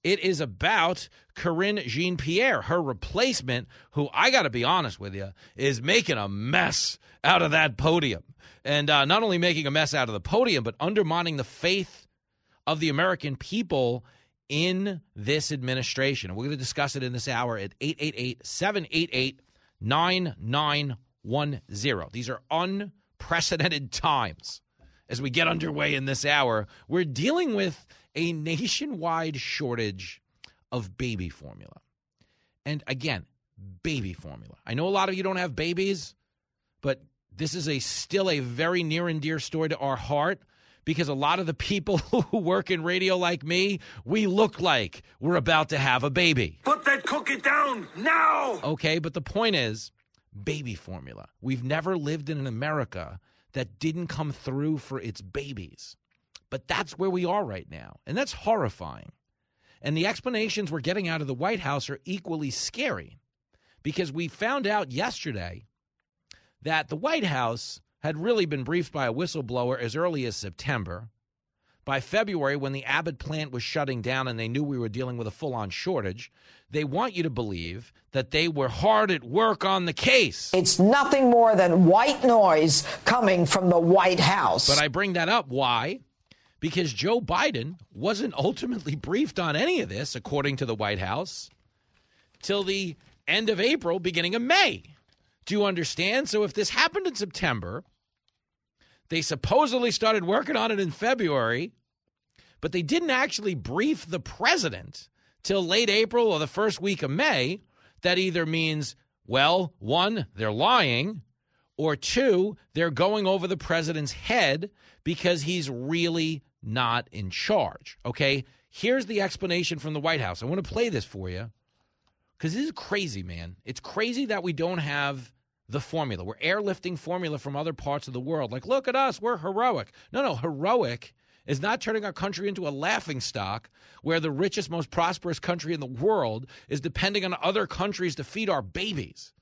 It is about Karine Jean Pierre, her replacement, who I got to be honest with you, is making a mess out of that podium. And uh, not only making a mess out of the podium, but undermining the faith of the American people in this administration. We're going to discuss it in this hour at 888 788 9910. These are unprecedented times as we get underway in this hour. We're dealing with a nationwide shortage of baby formula. And again, baby formula. I know a lot of you don't have babies, but this is a still a very near and dear story to our heart because a lot of the people [LAUGHS] who work in radio like me, we look like we're about to have a baby. Put that cookie down now! Okay, but the point is baby formula. We've never lived in an America that didn't come through for its babies. But that's where we are right now. And that's horrifying. And the explanations we're getting out of the White House are equally scary because we found out yesterday that the White House had really been briefed by a whistleblower as early as September. By February, when the Abbott plant was shutting down and they knew we were dealing with a full on shortage, they want you to believe that they were hard at work on the case. It's nothing more than white noise coming from the White House. But I bring that up. Why? Because Joe Biden wasn't ultimately briefed on any of this, according to the White House, till the end of April, beginning of May. Do you understand? So if this happened in September, they supposedly started working on it in February, but they didn't actually brief the president till late April or the first week of May. That either means, well, one, they're lying, or two, they're going over the president's head because he's really not in charge. Okay? Here's the explanation from the White House. I want to play this for you because this is crazy, man. It's crazy that we don't have the formula. We're airlifting formula from other parts of the world. Like, look at us, we're heroic. No, no, heroic is not turning our country into a laughing stock where the richest, most prosperous country in the world is depending on other countries to feed our babies.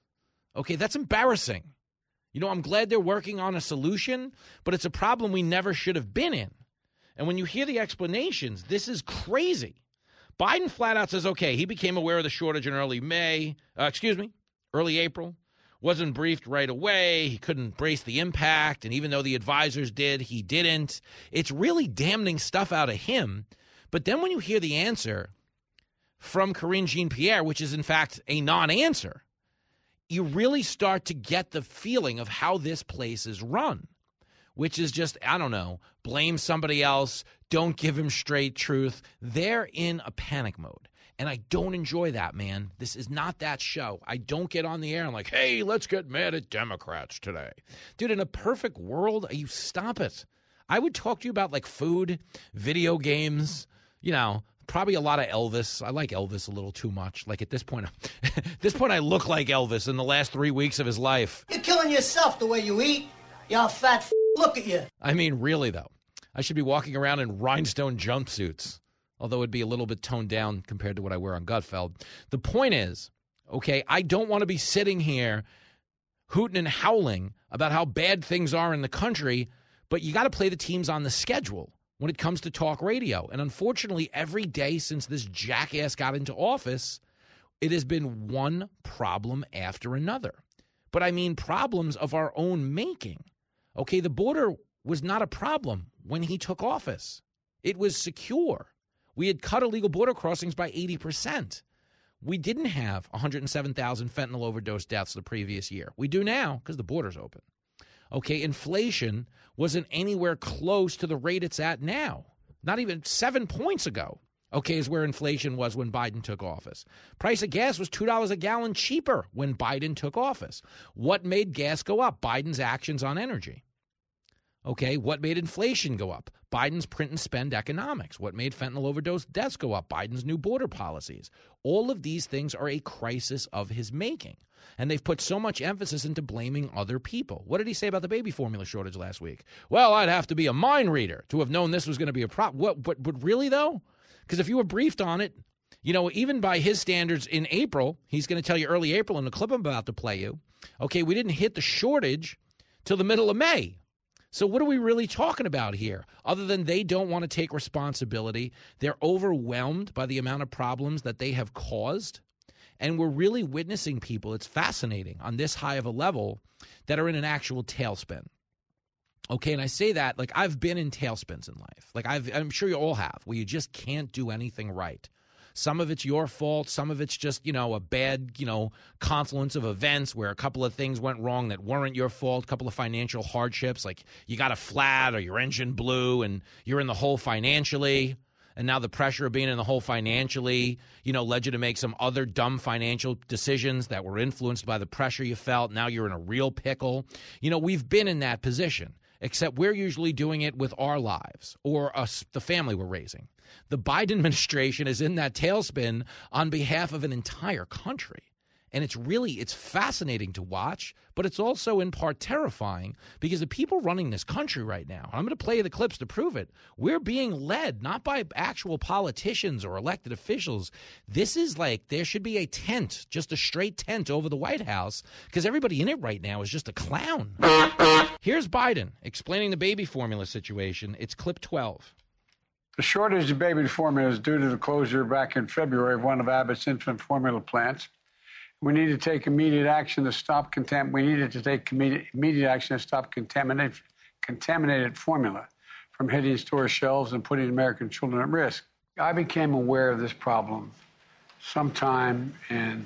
Okay, that's embarrassing. You know, I'm glad they're working on a solution, but it's a problem we never should have been in. And when you hear the explanations, this is crazy. Biden flat out says, okay, he became aware of the shortage in early May, uh, excuse me, early April wasn't briefed right away. He couldn't brace the impact. And even though the advisors did, he didn't. It's really damning stuff out of him. But then when you hear the answer from Karine Jean Pierre, which is in fact a non answer, you really start to get the feeling of how this place is run, which is just, I don't know, blame somebody else, don't give him straight truth. They're in a panic mode. And I don't enjoy that, man. This is not that show. I don't get on the air and like, hey, let's get mad at Democrats today. Dude, in a perfect world, you stop it. I would talk to you about like food, video games, you know, probably a lot of Elvis. I like Elvis a little too much. Like at this point, [LAUGHS] this point, I look like Elvis in the last three weeks of his life. You're killing yourself the way you eat. You fat f- look at you. I mean, really though, I should be walking around in rhinestone jumpsuits although it'd be a little bit toned down compared to what I wear on Gutfeld. The point is, okay, I don't want to be sitting here hooting and howling about how bad things are in the country, but you got to play the teams on the schedule when it comes to talk radio. And unfortunately, every day since this jackass got into office, it has been one problem after another. But I mean problems of our own making. Okay, the border was not a problem when he took office. It was secure. We had cut illegal border crossings by 80%. We didn't have 107,000 fentanyl overdose deaths the previous year. We do now because the border's open. Okay, inflation wasn't anywhere close to the rate it's at now. Not even seven points ago, okay, is where inflation was when Biden took office. Price of gas was $2 a gallon cheaper when Biden took office. What made gas go up? Biden's actions on energy. Okay, what made inflation go up? Biden's print and spend economics. What made fentanyl overdose deaths go up? Biden's new border policies. All of these things are a crisis of his making. And they've put so much emphasis into blaming other people. What did he say about the baby formula shortage last week? Well, I'd have to be a mind reader to have known this was going to be a problem. What, but, but really, though? Because if you were briefed on it, you know, even by his standards in April, he's going to tell you early April in the clip I'm about to play you. Okay, we didn't hit the shortage till the middle of May. So, what are we really talking about here? Other than they don't want to take responsibility, they're overwhelmed by the amount of problems that they have caused. And we're really witnessing people, it's fascinating, on this high of a level that are in an actual tailspin. Okay, and I say that like I've been in tailspins in life. Like I've, I'm sure you all have, where you just can't do anything right. Some of it's your fault. Some of it's just, you know, a bad, you know, confluence of events where a couple of things went wrong that weren't your fault, a couple of financial hardships, like you got a flat or your engine blew and you're in the hole financially. And now the pressure of being in the hole financially, you know, led you to make some other dumb financial decisions that were influenced by the pressure you felt. Now you're in a real pickle. You know, we've been in that position except we're usually doing it with our lives or us, the family we're raising. The Biden [LAUGHS] administration is in that tailspin on behalf of an entire country. And it's really it's fascinating to watch, but it's also in part terrifying because the people running this country right now, I'm going to play the clips to prove it. We're being led not by actual politicians or elected officials. This is like there should be a tent, just a straight tent over the White House because everybody in it right now is just a clown. Here's Biden explaining the baby formula situation. It's clip 12. The shortage of baby formula is due to the closure back in February of one of Abbott's infant formula plants. We need to take immediate action to stop contam- We needed to take immediate, immediate action to stop contaminated, contaminated formula from hitting store shelves and putting American children at risk. I became aware of this problem sometime in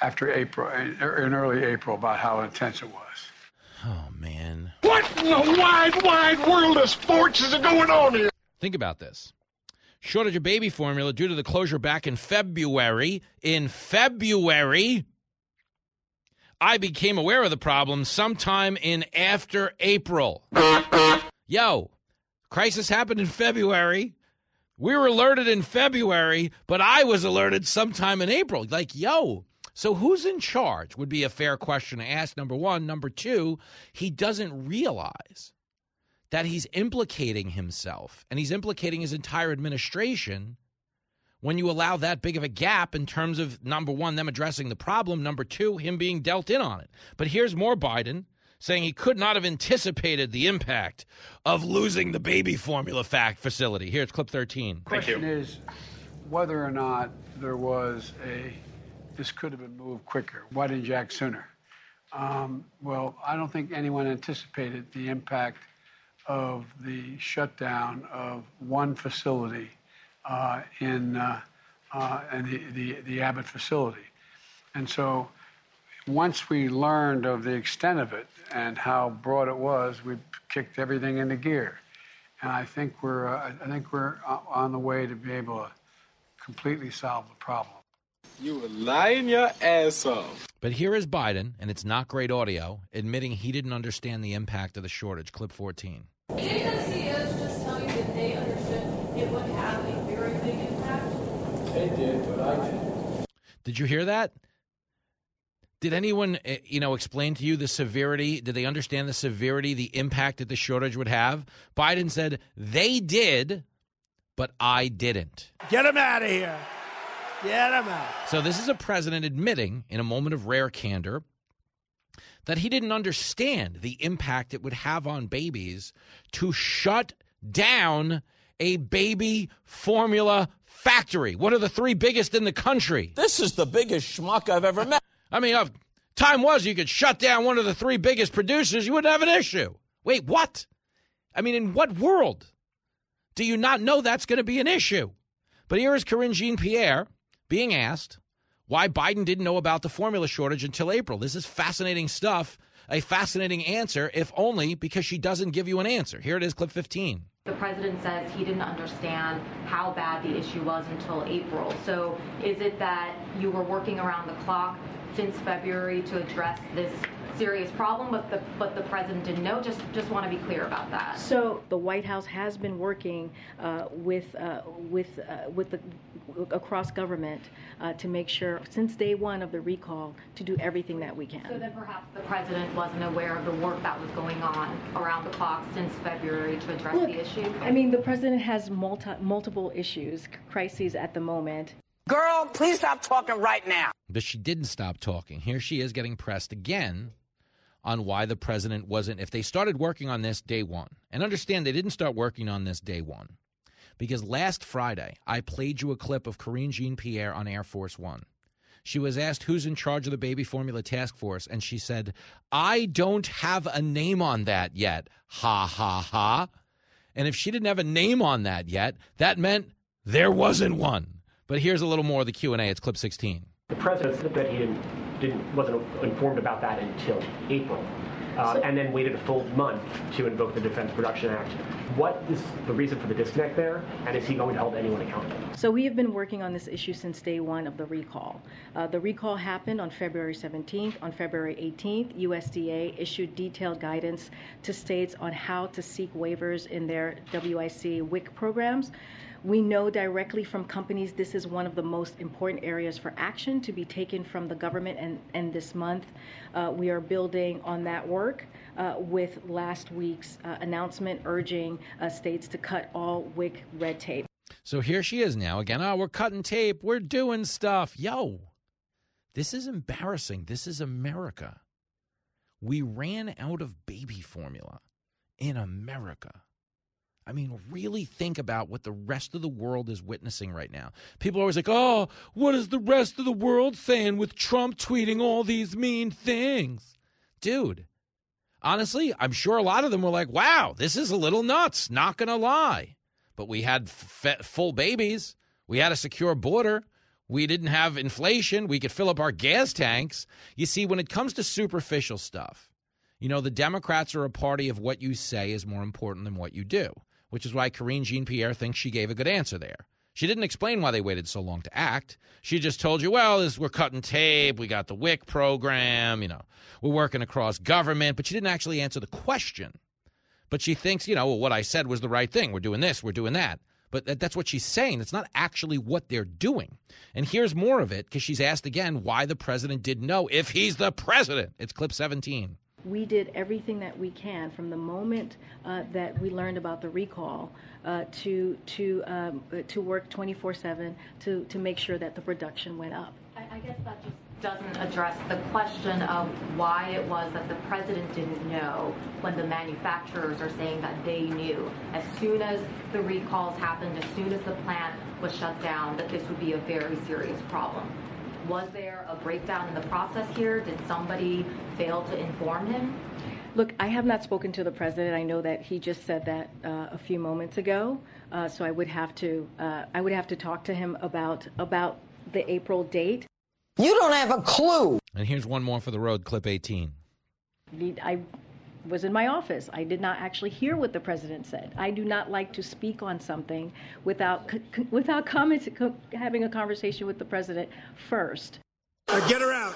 after April, in, in early April, about how intense it was. Oh man. What in the wide, wide world of sports is going on here? Think about this. Shortage of baby formula due to the closure back in February. In February, I became aware of the problem sometime in after April. Yo, crisis happened in February. We were alerted in February, but I was alerted sometime in April. Like, yo, so who's in charge would be a fair question to ask, number one. Number two, he doesn't realize that he's implicating himself and he's implicating his entire administration when you allow that big of a gap in terms of number one, them addressing the problem, number two, him being dealt in on it. But here's more Biden saying he could not have anticipated the impact of losing the baby formula fact facility. Here's clip 13. The question is whether or not there was a, this could have been moved quicker. Why didn't you act sooner? Um, well, I don't think anyone anticipated the impact of the shutdown of one facility uh, in, uh, uh, in the, the, the Abbott facility. And so once we learned of the extent of it and how broad it was, we kicked everything into gear. And I think we're, uh, I think we're on the way to be able to completely solve the problem. You were lying your ass off. But here is Biden, and it's not great audio, admitting he didn't understand the impact of the shortage. Clip 14. Did any of the CEOs just tell you that they understood it would have a very big impact? They did, but I didn't. Did you hear that? Did anyone, eh, you know, explain to you the severity? Did they understand the severity, the impact that the shortage would have? Biden said they did, but I didn't. Get him out of here. Get him out. So this is a president admitting, in a moment of rare candor, that he didn't understand the impact it would have on babies to shut down a baby formula factory, one of the three biggest in the country. This is the biggest schmuck I've ever met. I mean, if time was you could shut down one of the three biggest producers, you wouldn't have an issue. Wait, what? I mean, in what world do you not know that's going to be an issue? But here is Karine Jean Pierre being asked why Biden didn't know about the formula shortage until April. This is fascinating stuff, a fascinating answer, if only because she doesn't give you an answer. Here it is, clip 15. The president says he didn't understand how bad the issue was until April. So is it that you were working around the clock since February to address this serious problem, but the but the president didn't know. Just just want to be clear about that. So the White House has been working uh, with uh, with uh, with the across government uh, to make sure since day one of the recall to do everything that we can. So then perhaps the president wasn't aware of the work that was going on around the clock since February to address Look, the issue. I mean, the president has multi, multiple issues, crises at the moment. Girl, please stop talking right now. But she didn't stop talking. Here she is getting pressed again on why the president wasn't, if they started working on this day one, and understand they didn't start working on this day one, because last Friday I played you a clip of Karine Jean Pierre on Air Force One. She was asked who's in charge of the baby formula task force, and she said, I don't have a name on that yet. Ha ha ha. And if she didn't have a name on that yet, that meant there wasn't one. But here's a little more of the Q&A. It's clip 16. The president said that he didn't, didn't wasn't informed about that until April, uh, and then waited a full month to invoke the Defense Production Act. What is the reason for the disconnect there, and is he going to hold anyone accountable? So we have been working on this issue since day one of the recall. Uh, the recall happened on February 17th. On February 18th, USDA issued detailed guidance to states on how to seek waivers in their WIC WIC programs. We know directly from companies this is one of the most important areas for action to be taken from the government, and, and this month uh, we are building on that work. Uh, with last week's uh, announcement urging uh, states to cut all WIC red tape. So here she is now again. Oh, we're cutting tape. We're doing stuff. Yo, this is embarrassing. This is America. We ran out of baby formula in America. I mean, really think about what the rest of the world is witnessing right now. People are always like, oh, what is the rest of the world saying with Trump tweeting all these mean things? Dude, honestly, I'm sure a lot of them were like, wow, this is a little nuts, not going to lie. But we had f- full babies, we had a secure border. We didn't have inflation. We could fill up our gas tanks. You see, when it comes to superficial stuff, you know, the Democrats are a party of what you say is more important than what you do which is why Karine Jean Pierre thinks she gave a good answer there. She didn't explain why they waited so long to act. She just told you, well, this, we're cutting tape, we got the WIC program, you know, we're working across government, but she didn't actually answer the question. But she thinks, you know, well, what I said was the right thing. We're doing this, we're doing that. But that, that's what she's saying. It's not actually what they're doing. And here's more of it because she's asked again why the president didn't know if he's the president. It's clip 17 we did everything that we can from the moment uh, that we learned about the recall uh, to to um, to work 24/7 to to make sure that the production went up. I, I guess that just doesn't address the question of why it was that the president didn't know when the manufacturers are saying that they knew as soon as the recalls happened, as soon as the plant was shut down, that this would be a very serious problem. Was there a breakdown in the process here? Did somebody fail to inform him? Look, I have not spoken to the president. I know that he just said that uh, a few moments ago. Uh, so I would have to uh, I would have to talk to him about about the April date. You don't have a clue. And here's one more for the road, clip 18. I was in my office. I did not actually hear what the president said. I do not like to speak on something without without comments, having a conversation with the president first. Uh, get her out.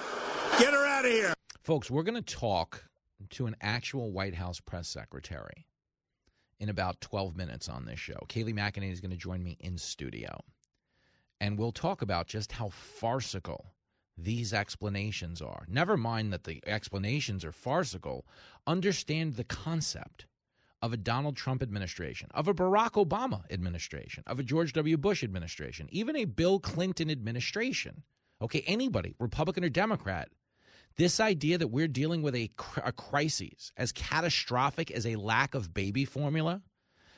Get her out of here. Folks, we're going to talk to an actual White House press secretary in about 12 minutes on this show. Kayleigh McEnany is going to join me in studio. And we'll talk about just how farcical these explanations are. Never mind that the explanations are farcical, understand the concept of a Donald Trump administration, of a Barack Obama administration, of a George W. Bush administration, even a Bill Clinton administration. Okay, anybody, Republican or Democrat, this idea that we're dealing with a, a crisis as catastrophic as a lack of baby formula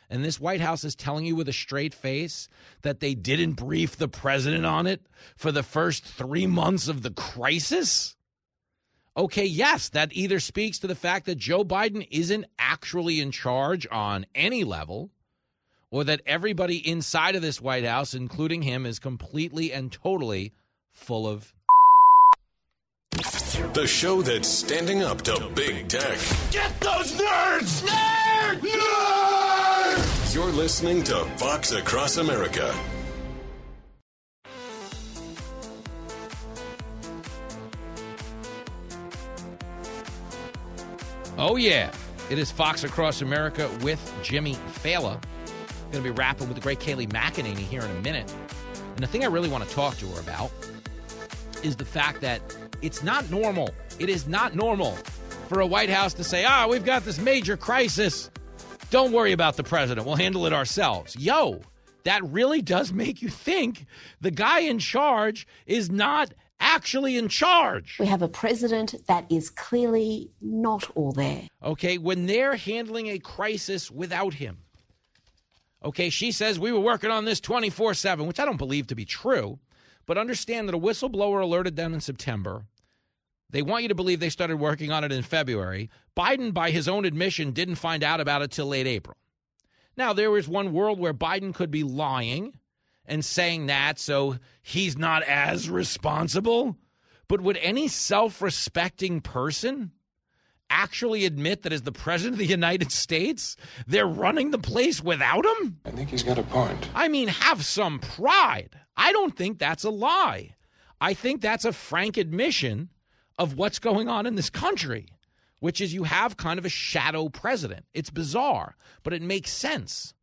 and this White House is telling you with a straight face that they didn't brief the president on it for the first three months of the crisis? Okay, yes, that either speaks to the fact that Joe Biden isn't actually in charge on any level, or that everybody inside of this White House, including him, is completely and totally full of. The show that's standing up to big tech. Get those nerds! Nerds! Nerds! You're listening to Fox Across America. Oh, yeah. It is Fox Across America with Jimmy Failla. Going to be rapping with the great Kayleigh McEnany here in a minute. And the thing I really want to talk to her about is the fact that it's not normal. It is not normal for a White House to say, ah, we've got this major crisis. Don't worry about the president. We'll handle it ourselves. Yo, that really does make you think the guy in charge is not actually in charge. We have a president that is clearly not all there. Okay, when they're handling a crisis without him. Okay, she says we were working on this 24 7, which I don't believe to be true, but understand that a whistleblower alerted them in September. They want you to believe they started working on it in February. Biden, by his own admission, didn't find out about it till late April. Now, there is one world where Biden could be lying and saying that, so he's not as responsible. But would any self respecting person actually admit that as the president of the United States, they're running the place without him? I think he's got a point. I mean, have some pride. I don't think that's a lie. I think that's a frank admission of what's going on in this country, which is you have kind of a shadow president. It's bizarre, but it makes sense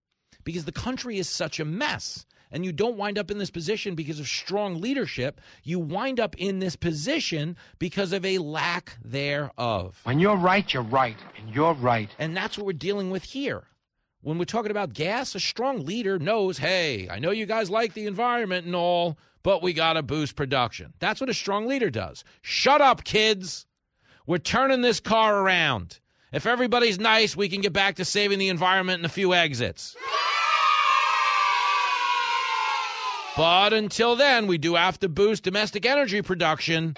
because the country is such a mess. And you don't wind up in this position because of strong leadership. You wind up in this position because of a lack thereof. When you're right, you're right, and you're right. And that's what we're dealing with here. When we're talking about gas, a strong leader knows, hey, I know you guys like the environment and all, but we got to boost production. That's what a strong leader does. Shut up, kids. We're turning this car around. If everybody's nice, we can get back to saving the environment and a few exits. But until then, we do have to boost domestic energy production.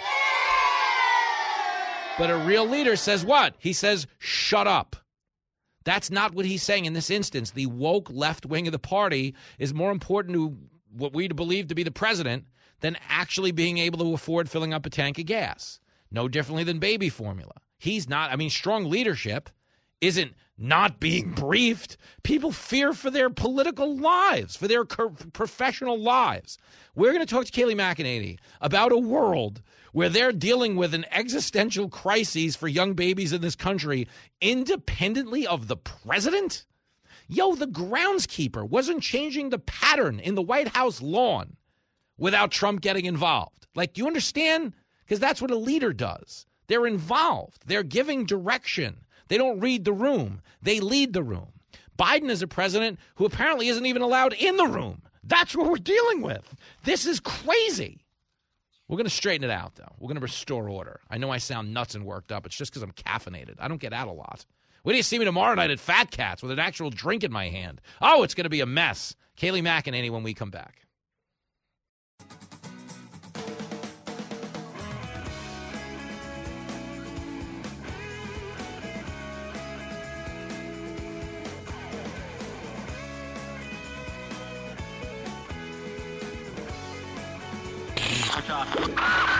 But a real leader says what? He says, shut up. That's not what he's saying in this instance. The woke left wing of the party is more important to what we believe to be the president than actually being able to afford filling up a tank of gas. No differently than baby formula. He's not, I mean, strong leadership isn't not being briefed. People fear for their political lives, for their professional lives. We're going to talk to Kayleigh McEnany about a world where they're dealing with an existential crisis for young babies in this country independently of the president. Yo, the groundskeeper wasn't changing the pattern in the White House lawn without Trump getting involved. Like, do you understand? Because that's what a leader does. They're involved, they're giving direction. They don't read the room, they lead the room. Biden is a president who apparently isn't even allowed in the room. That's what we're dealing with. This is crazy. We're going to straighten it out, though. We're going to restore order. I know I sound nuts and worked up. It's just because I'm caffeinated. I don't get out a lot. Wait do you see me tomorrow night at Fat Cats with an actual drink in my hand? Oh, it's going to be a mess. Kayleigh McEnany when we come back.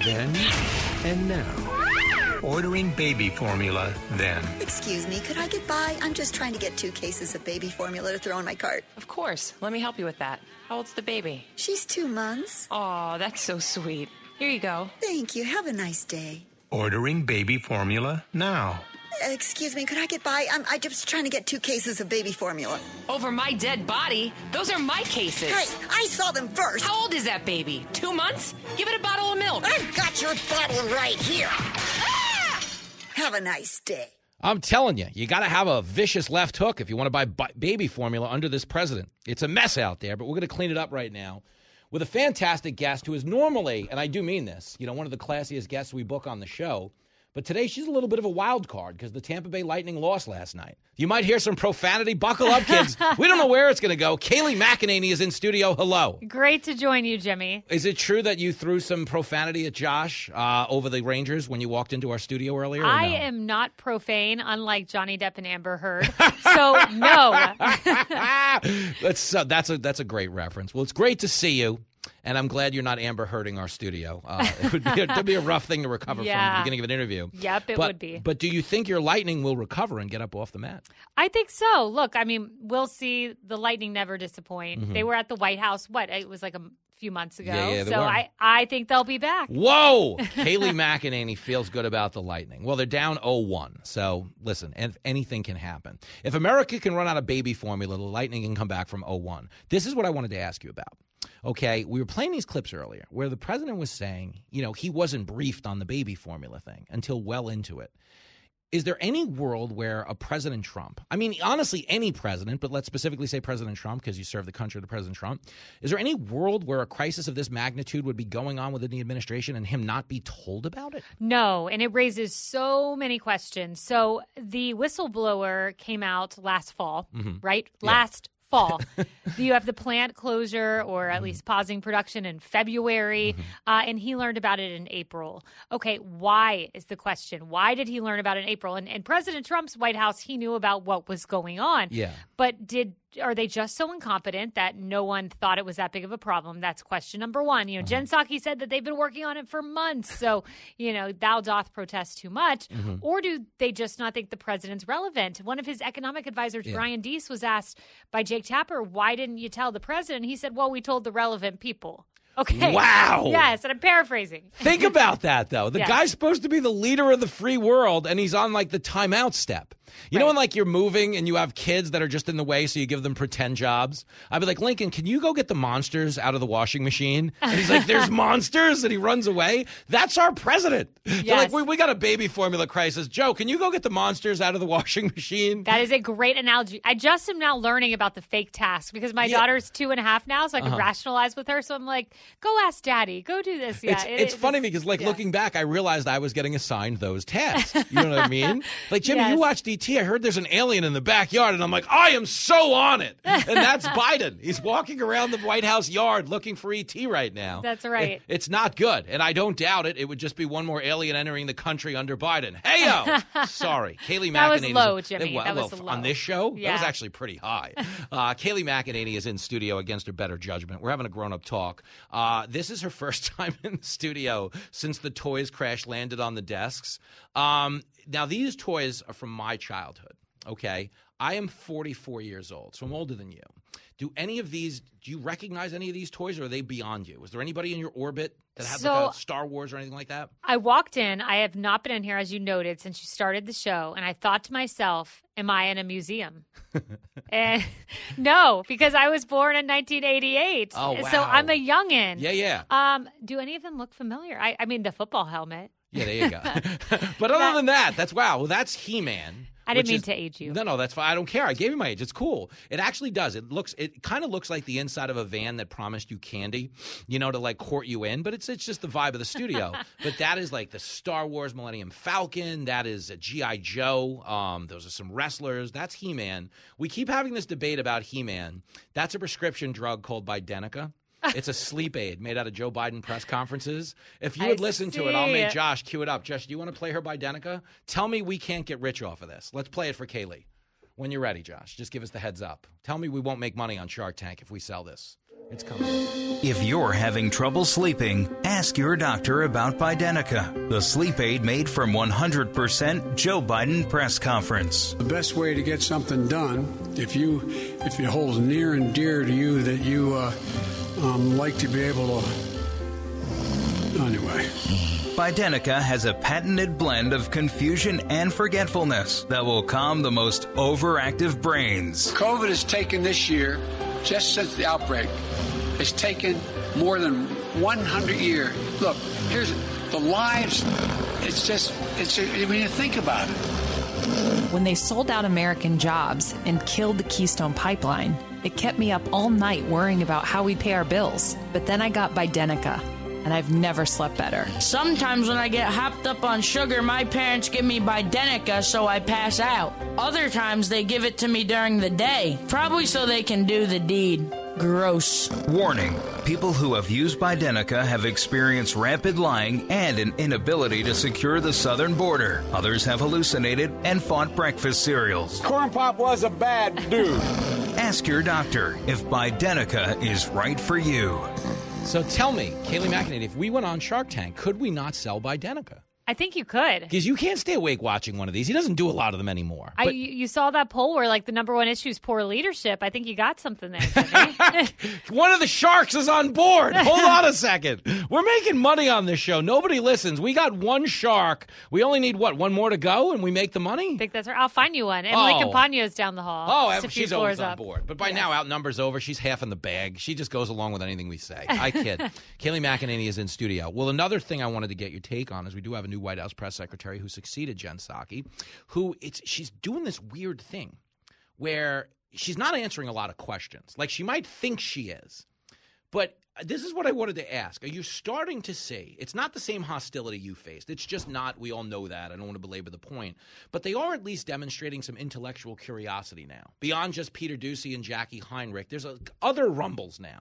Then and now. Ordering baby formula, then. Excuse me, could I get by? I'm just trying to get two cases of baby formula to throw in my cart. Of course. Let me help you with that. How old's the baby? She's two months. Aw, that's so sweet. Here you go. Thank you. Have a nice day. Ordering baby formula now. Excuse me, could I get by? I'm, I'm just trying to get two cases of baby formula. Over my dead body? Those are my cases. Hey, I saw them first. How old is that baby? Two months? Give it a bottle of milk. I've got your bottle right here. Ah! Have a nice day. I'm telling you, you got to have a vicious left hook if you want to buy baby formula under this president. It's a mess out there, but we're going to clean it up right now with a fantastic guest who is normally, and I do mean this, you know, one of the classiest guests we book on the show. But today she's a little bit of a wild card because the Tampa Bay Lightning lost last night. You might hear some profanity. Buckle up, kids. [LAUGHS] we don't know where it's going to go. Kayleigh McEnany is in studio. Hello. Great to join you, Jimmy. Is it true that you threw some profanity at Josh uh, over the Rangers when you walked into our studio earlier? I no? am not profane, unlike Johnny Depp and Amber Heard. [LAUGHS] so no. [LAUGHS] that's uh, that's a that's a great reference. Well, it's great to see you. And I'm glad you're not Amber hurting our studio. Uh, it would be a, be a rough thing to recover yeah. from the beginning of an interview. Yep, it but, would be. But do you think your Lightning will recover and get up off the mat? I think so. Look, I mean, we'll see. The Lightning never disappoint. Mm-hmm. They were at the White House. What? It was like a few months ago. Yeah, yeah, so I, I think they'll be back. Whoa! [LAUGHS] Kayleigh McEnany feels good about the Lightning. Well, they're down 0-1. So listen, anything can happen. If America can run out of baby formula, the Lightning can come back from 0-1. This is what I wanted to ask you about. Okay, we were playing these clips earlier where the president was saying, you know, he wasn't briefed on the baby formula thing until well into it. is there any world where a President Trump, I mean, honestly, any president, but let's specifically say President Trump because you serve the country to President Trump, is there any world where a crisis of this magnitude would be going on within the administration and him not be told about it? No, and it raises so many questions. So the whistleblower came out last fall, Mhm. right? Yeah. Last fall. [LAUGHS] you have the plant closure or at least pausing production in February, uh, and he learned about it in April. Okay, why is the question? Why did he learn about it in April? And, and President Trump's White House, he knew about what was going on. Yeah. But did are they just so incompetent that no one thought it was that big of a problem? That's question number one. You know, Jen Psaki said that they've been working on it for months. So, you know, thou doth protest too much. Mhm. Or do they just not think the president's relevant? One of his economic advisors, Yeah. Brian Deese, was asked by Jake Tapper, why didn't you tell the president? He said, well, we told the relevant people. Okay. Wow. Yes, and I'm paraphrasing. Think about that, though. The [LAUGHS] Yes. guy's supposed to be the leader of the free world, and he's on like the timeout step. You know, when like you're moving and you have kids that are just in the way, so you give them pretend jobs. I'd be like, Lincoln, can you go get the monsters out of the washing machine? And he's like, There's [LAUGHS] monsters, and he runs away. That's our president. They're like, we, we got a baby formula crisis. Joe, can you go get the monsters out of the washing machine? That is a great analogy. I just am now learning about the fake task because my daughter's two and a half now, so I can Uh-huh. rationalize with her. So I'm like, go ask daddy, go do this. Yeah, it's, it- it's it- funny because, like, looking back, I realized I was getting assigned those tasks. You know what I mean? [LAUGHS] Like, Jimmy, you Yes. watch I heard there's an alien in the backyard, and I'm like, I am so on it. And that's [LAUGHS] Biden. He's walking around the White House yard looking for ET right now. That's right. It- it's not good, and I don't doubt it. It would just be one more alien entering the country under Biden. Hey yo, [LAUGHS] sorry, Kayleigh That was McEnany. low, is, Jimmy. Well, That was well, low. on this show. That was actually pretty high. [LAUGHS] Uh, Kayleigh McEnany is in studio against her better judgment. We're having a grown up talk. Uh, this is her first time in the studio since the toys crash landed on the desks. Um, now, these toys are from my childhood. Okay. I am 44 years old, so I'm older than you. Do any of these, do you recognize any of these toys or are they beyond you? Is there anybody in your orbit that has like So- a Star Wars or anything like that? I walked in. I have not been in here, as you noted, since you started the show. And I thought to myself, am I in a museum? [LAUGHS] and [LAUGHS] no, because I was born in 1988. Oh, So. I'm a youngin. Yeah, yeah. Um, do any of them look familiar? I, I mean, the football helmet. Yeah, there you go. [LAUGHS] but other than that, that's wow. Well, that's He Man. I didn't mean to age you. No, no, that's fine. I don't care. I gave you my age. It's cool. It actually does. It looks. It kind of looks like the inside of a van that promised you candy, you know, to like court you in. But it's it's just the vibe of the studio. [LAUGHS] but that is like the Star Wars Millennium Falcon. That is a GI Joe. Um, those are some wrestlers. That's He Man. We keep having this debate about He Man. That's a prescription drug called Bidenica. It's a sleep aid made out of Joe Biden press conferences. If you I would listen to it, I'll make. Josh cue it up. Josh, do you want to play her Bidenica? Tell me we can't get rich off of this. Let's play it for Kayleigh. When you're ready, Josh, just give us the heads up. Tell me we won't make money on Shark Tank if we sell this. It's coming. If you're having trouble sleeping, ask your doctor about Bidenica, the sleep aid made from 100% Joe Biden press conference. The best way to get something done, if you if it holds near and dear to you that you uh, um, like to be able to. Anyway. Bidenica has a patented blend of confusion and forgetfulness that will calm the most overactive brains. COVID has taken this year, just since the outbreak, it's taken more than 100 years. Look, here's the lives. It's just, it's when you think about it. When they sold out American jobs and killed the Keystone Pipeline, it kept me up all night worrying about how we'd pay our bills. But then I got Bidenica, and I've never slept better. Sometimes when I get hopped up on sugar, my parents give me Bidenica so I pass out. Other times they give it to me during the day, probably so they can do the deed. Gross. Warning people who have used Bidenica have experienced rapid lying and an inability to secure the southern border. Others have hallucinated and fought breakfast cereals. Corn Pop was a bad dude. Ask your doctor if Bidenica is right for you. So tell me, Kayleigh McEnany, if we went on Shark Tank, could we not sell Bidenica? I think you could. Because you can't stay awake watching one of these. He doesn't do a lot of them anymore. I, But- you you saw that poll where like the number one issue is poor leadership. I think you got something there. [LAUGHS] One of the sharks is on board. [LAUGHS] Hold on a second. We're making money on this show. Nobody listens. We got one shark. We only need what? One more to go, and we make the money. I think that's right. I'll find you one. Emily Oh. Compagno's down the hall. Oh, Just a few she's always on up. board. But by now, outnumbers over. She's half in the bag. She just goes along with anything we say. I kid. [LAUGHS] Kayleigh McEnany is in studio. Well, another thing I wanted to get your take on is we do have a new new White House press secretary who succeeded Jen Psaki, who it's she's doing this weird thing where she's not answering a lot of questions. Like she might think she is, but this is what I wanted to ask. Are you starting to see? It's not the same hostility you faced. It's just not. We all know that. I don't want to belabor the point. But they are at least demonstrating some intellectual curiosity now. Beyond just Peter Doocy and Jacqui Heinrich, there's a, other rumbles now.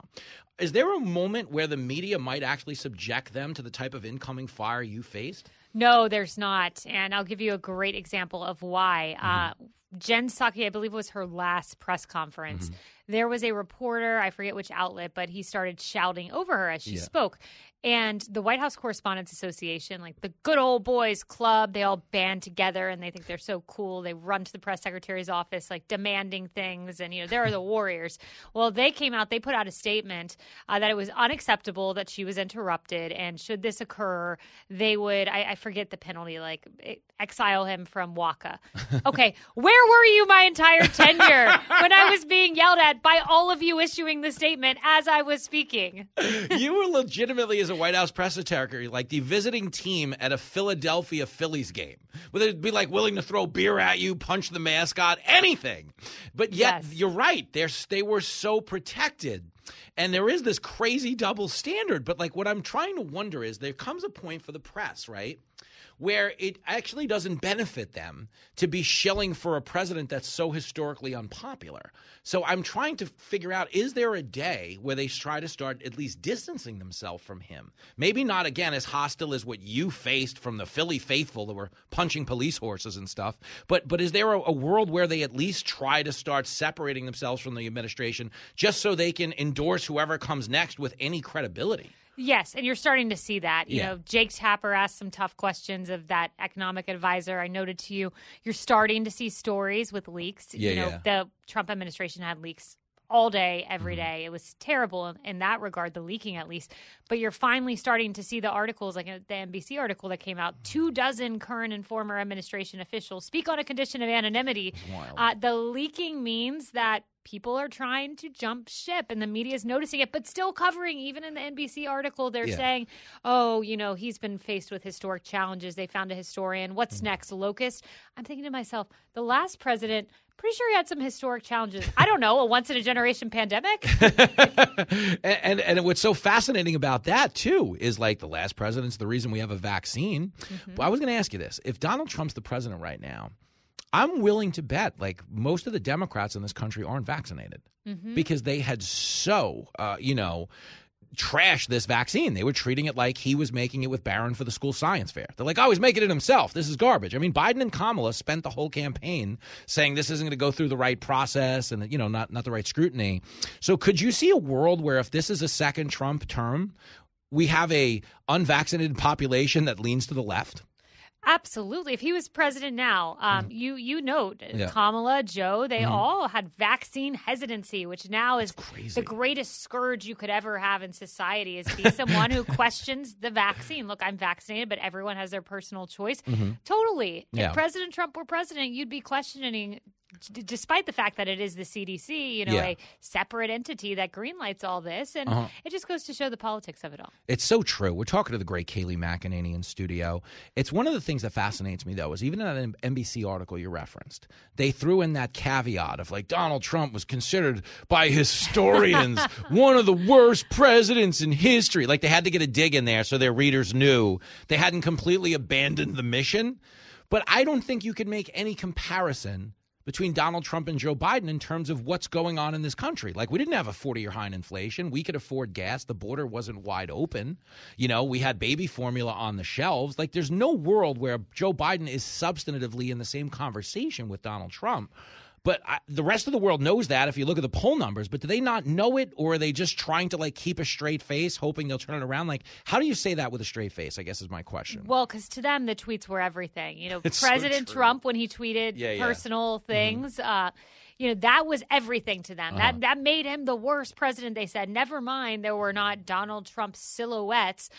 Is there a moment where the media might actually subject them to the type of incoming fire you faced? No, there's not. And I'll give you a great example of why. Mm-hmm. Uh, Jen Psaki, I believe, was her last press conference. Mm-hmm. There was a reporter, I forget which outlet, but he started shouting over her as she Yeah. spoke. And the White House Correspondents Association, like the good old boys club, they all band together and they think they're so cool. They run to the press secretary's office, like demanding things, and you know there are the warriors. Well, they came out, they put out a statement uh, that it was unacceptable that she was interrupted, and should this occur, they would I, I forget the penalty, like exile him from WACA. [LAUGHS] Okay, where were you my entire tenure when I was being yelled at by all of you issuing the statement as I was speaking? [LAUGHS] you were legitimately as a White House press secretary like the visiting team at a Philadelphia Phillies game, where they'd be like willing to throw beer at you, punch the mascot, anything. But yet, you're right. They're, they were so protected. And there is this crazy double standard. But like what I'm trying to wonder is there comes a point for the press, right? Where it actually doesn't benefit them to be shilling for a president that's so historically unpopular. So I'm trying to figure out is there a day where they try to start at least distancing themselves from him? Maybe not, again, as hostile as what you faced from the Philly faithful that were punching police horses and stuff. But, but is there a, a world where they at least try to start separating themselves from the administration just so they can endorse whoever comes next with any credibility? Yes, and you're starting to see that. You Yeah. know, Jake Tapper asked some tough questions of that economic advisor. I noted to you, you're starting to see stories with leaks. Yeah, you know, yeah. the Trump administration had leaks all day, every Mm-hmm. It was terrible in, that regard, the leaking at least. But you're finally starting to see the articles, like uh, the NBC article that came out. Two dozen current and former administration officials speak on a condition of anonymity. Uh, the leaking means that people are trying to jump ship and the media is noticing it, but still covering. Even in the NBC article, they're Yeah. saying, oh, you know, he's been faced with historic challenges. They found a historian. Mm-hmm. What's next? Locust? I'm thinking to myself, the last president. Pretty sure he had some historic challenges. I don't know, a once in a generation pandemic. [LAUGHS] and, and and what's so fascinating about that too is like the last president's the reason we have a vaccine. But I was going to ask you this: if Donald Trump's the president right now, I'm willing to bet like most of the Democrats in this country aren't vaccinated Mhm. because they had so uh, you know trashed this vaccine. They were treating it like he was making it with Barron for the school science fair. They're like, oh, he's making it himself. This is garbage. I mean, Biden and Kamala spent the whole campaign saying this isn't going to go through the right process and you know not not the right scrutiny. So could you see a world where if this is a second Trump term, we have a unvaccinated population that leans to the left? Absolutely. If he was president now, um, you you note Mm-hmm. Yeah. Kamala, Joe, they Mhm. all had vaccine hesitancy, which now is the greatest scourge you could ever have in society. Is be someone who [LAUGHS] questions the vaccine. Look, I'm vaccinated, but everyone has their personal choice. Mhm. Totally. Yeah. If President Trump were president, you'd be questioning. D- Despite the fact that it is the CDC, you know, Yeah. a separate entity that greenlights all this, and Uh-huh. it just goes to show the politics of it all. It's so true. We're talking to the great Kayleigh McEnany in studio. It's one of the things that fascinates me, though, is even in that NBC article you referenced, they threw in that caveat of like Donald Trump was considered by historians [LAUGHS] one of the worst presidents in history. Like they had to get a dig in there so their readers knew they hadn't completely abandoned the mission. But I don't think you could make any comparison between Donald Trump and Joe Biden in terms of what's going on in this country. Like, we didn't have a 40 year high in inflation. We could afford gas. The border wasn't wide open. You know, we had baby formula on the shelves. Like, there's no world where Joe Biden is substantively in the same conversation with Donald Trump. But I, the rest of the world knows that if you look at the poll numbers. But do they not know it, or are they just trying to like keep a straight face, hoping they'll turn it around? Like, how do you say that with a straight face? I guess is my question. Well, because to them, the tweets were everything. You know, [LAUGHS] It's President true. Trump, when he tweeted Yeah, yeah. personal things, uh, you know, that was everything to them. Uh-huh. That that made him the worst president. They said, never mind, there were not Donald Trump silhouettes.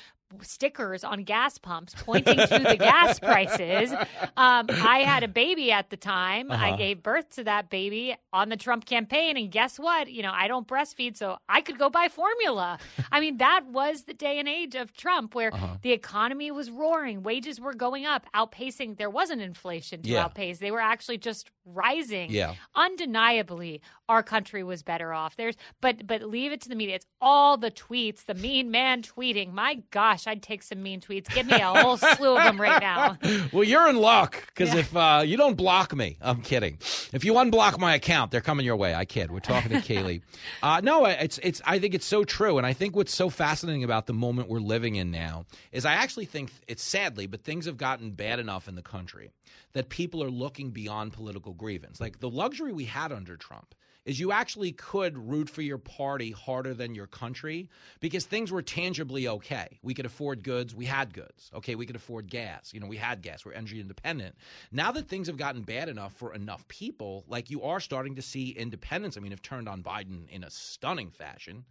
Stickers on gas pumps pointing to the gas [LAUGHS] prices. Um, I had a baby at the time. I Uh-huh. gave birth to that baby on the Trump campaign. And guess what? You know, I don't breastfeed, so I could go buy formula. I mean, that was the day and age of Trump where Uh-huh. the economy was roaring, wages were going up, outpacing, there wasn't inflation to Yeah. outpace. They were actually just rising. Yeah. Undeniably, our country was better off. There's but but leave it to the media. It's all the tweets, the mean man tweeting. My gosh, I'd take some mean tweets. Give me a whole [LAUGHS] slew of them right now. well, you're in luck because if uh, you don't block me, I'm kidding. If you unblock my account, they're coming your way. I kid. We're talking to [LAUGHS] Kayleigh. Uh, no, it's it's. I think it's so true, and I think what's so fascinating about the moment we're living in now is I actually think it's sadly, but things have gotten bad enough in the country that people are looking beyond political grievance. Like the luxury we had under Trump is you actually could root for your party harder than your country because things were tangibly okay. We could afford goods, we had goods. Okay, we could afford gas. You know, we had gas. We're energy independent. Now that things have gotten bad enough for enough people, like you are starting to see independents. I mean, have turned on Biden in a stunning fashion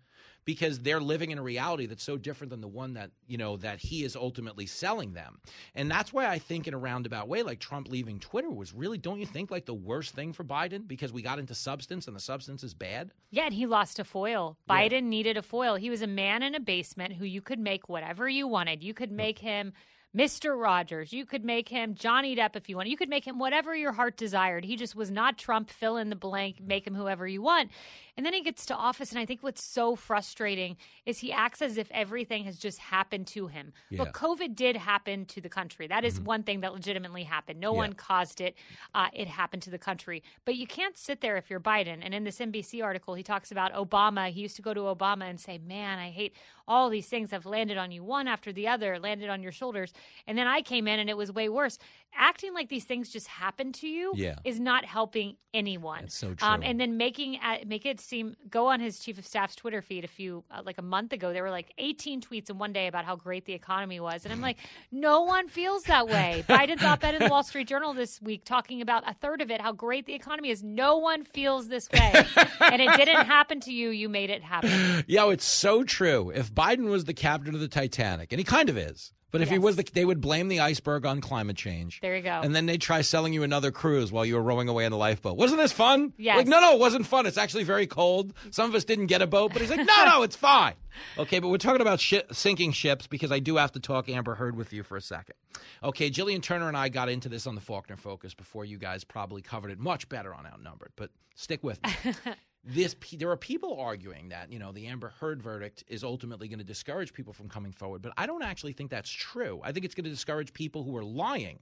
because they're living in a reality that's so different than the one that you know that he is ultimately selling them and that's why i think in a roundabout way like trump leaving twitter was really don't you think like the worst thing for biden because we got into substance and the substance is bad Yeah, and he lost a foil. Biden needed a foil. He was a man in a basement who you could make whatever you wanted. You could make him Mr. Rogers. You could make him Johnny Depp if you want. You could make him whatever your heart desired. He just was not Trump. Fill in the blank, make him whoever you want. And then he gets to office, and I think what's so frustrating is he acts as if everything has just happened to him. Yeah. Look, COVID did happen to the country. That is one thing that legitimately happened. No Yeah. one caused it. Uh, it happened to the country. But you can't sit there if you're Biden. And in this NBC article, he talks about Obama. He used to go to Obama and say, Man, I hate all these things have landed on you one after the other, landed on your shoulders. And then I came in and it was way worse. Acting like these things just happened to you Yeah. is not helping anyone. That's so Um, true. and then making uh, make it seem go on his chief of staff's Twitter feed a few uh, like a month ago. There were like 18 tweets in one day about how great the economy was, and I'm like, [LAUGHS] no one feels that way. Biden's op-ed in the Wall Street Journal this week talking about a third of it, how great the economy is. No one feels this way, and it didn't [LAUGHS] happen to you. You made it happen. Yo, it's so true. If Biden was the captain of the Titanic, and he kind of is, but if he was the, they would blame the iceberg on climate change. There you go. And then they'd try selling you another cruise while you were rowing away in a lifeboat. Wasn't this fun? Yes. Like, no, no, it wasn't fun. It's actually very cold. Some of us didn't get a boat, but he's like, no, no, [LAUGHS] it's fine. Okay, but we're talking about shi sinking ships because I do have to talk Amber Heard with you for a second. Okay, Jillian Turner and I got into this on the Faulkner Focus before you guys probably covered it much better on Outnumbered, but stick with me. [LAUGHS] this there are people arguing that you know the Amber Heard verdict is ultimately going to discourage people from coming forward, but I don't actually think that's true. I think it's going to discourage people who are lying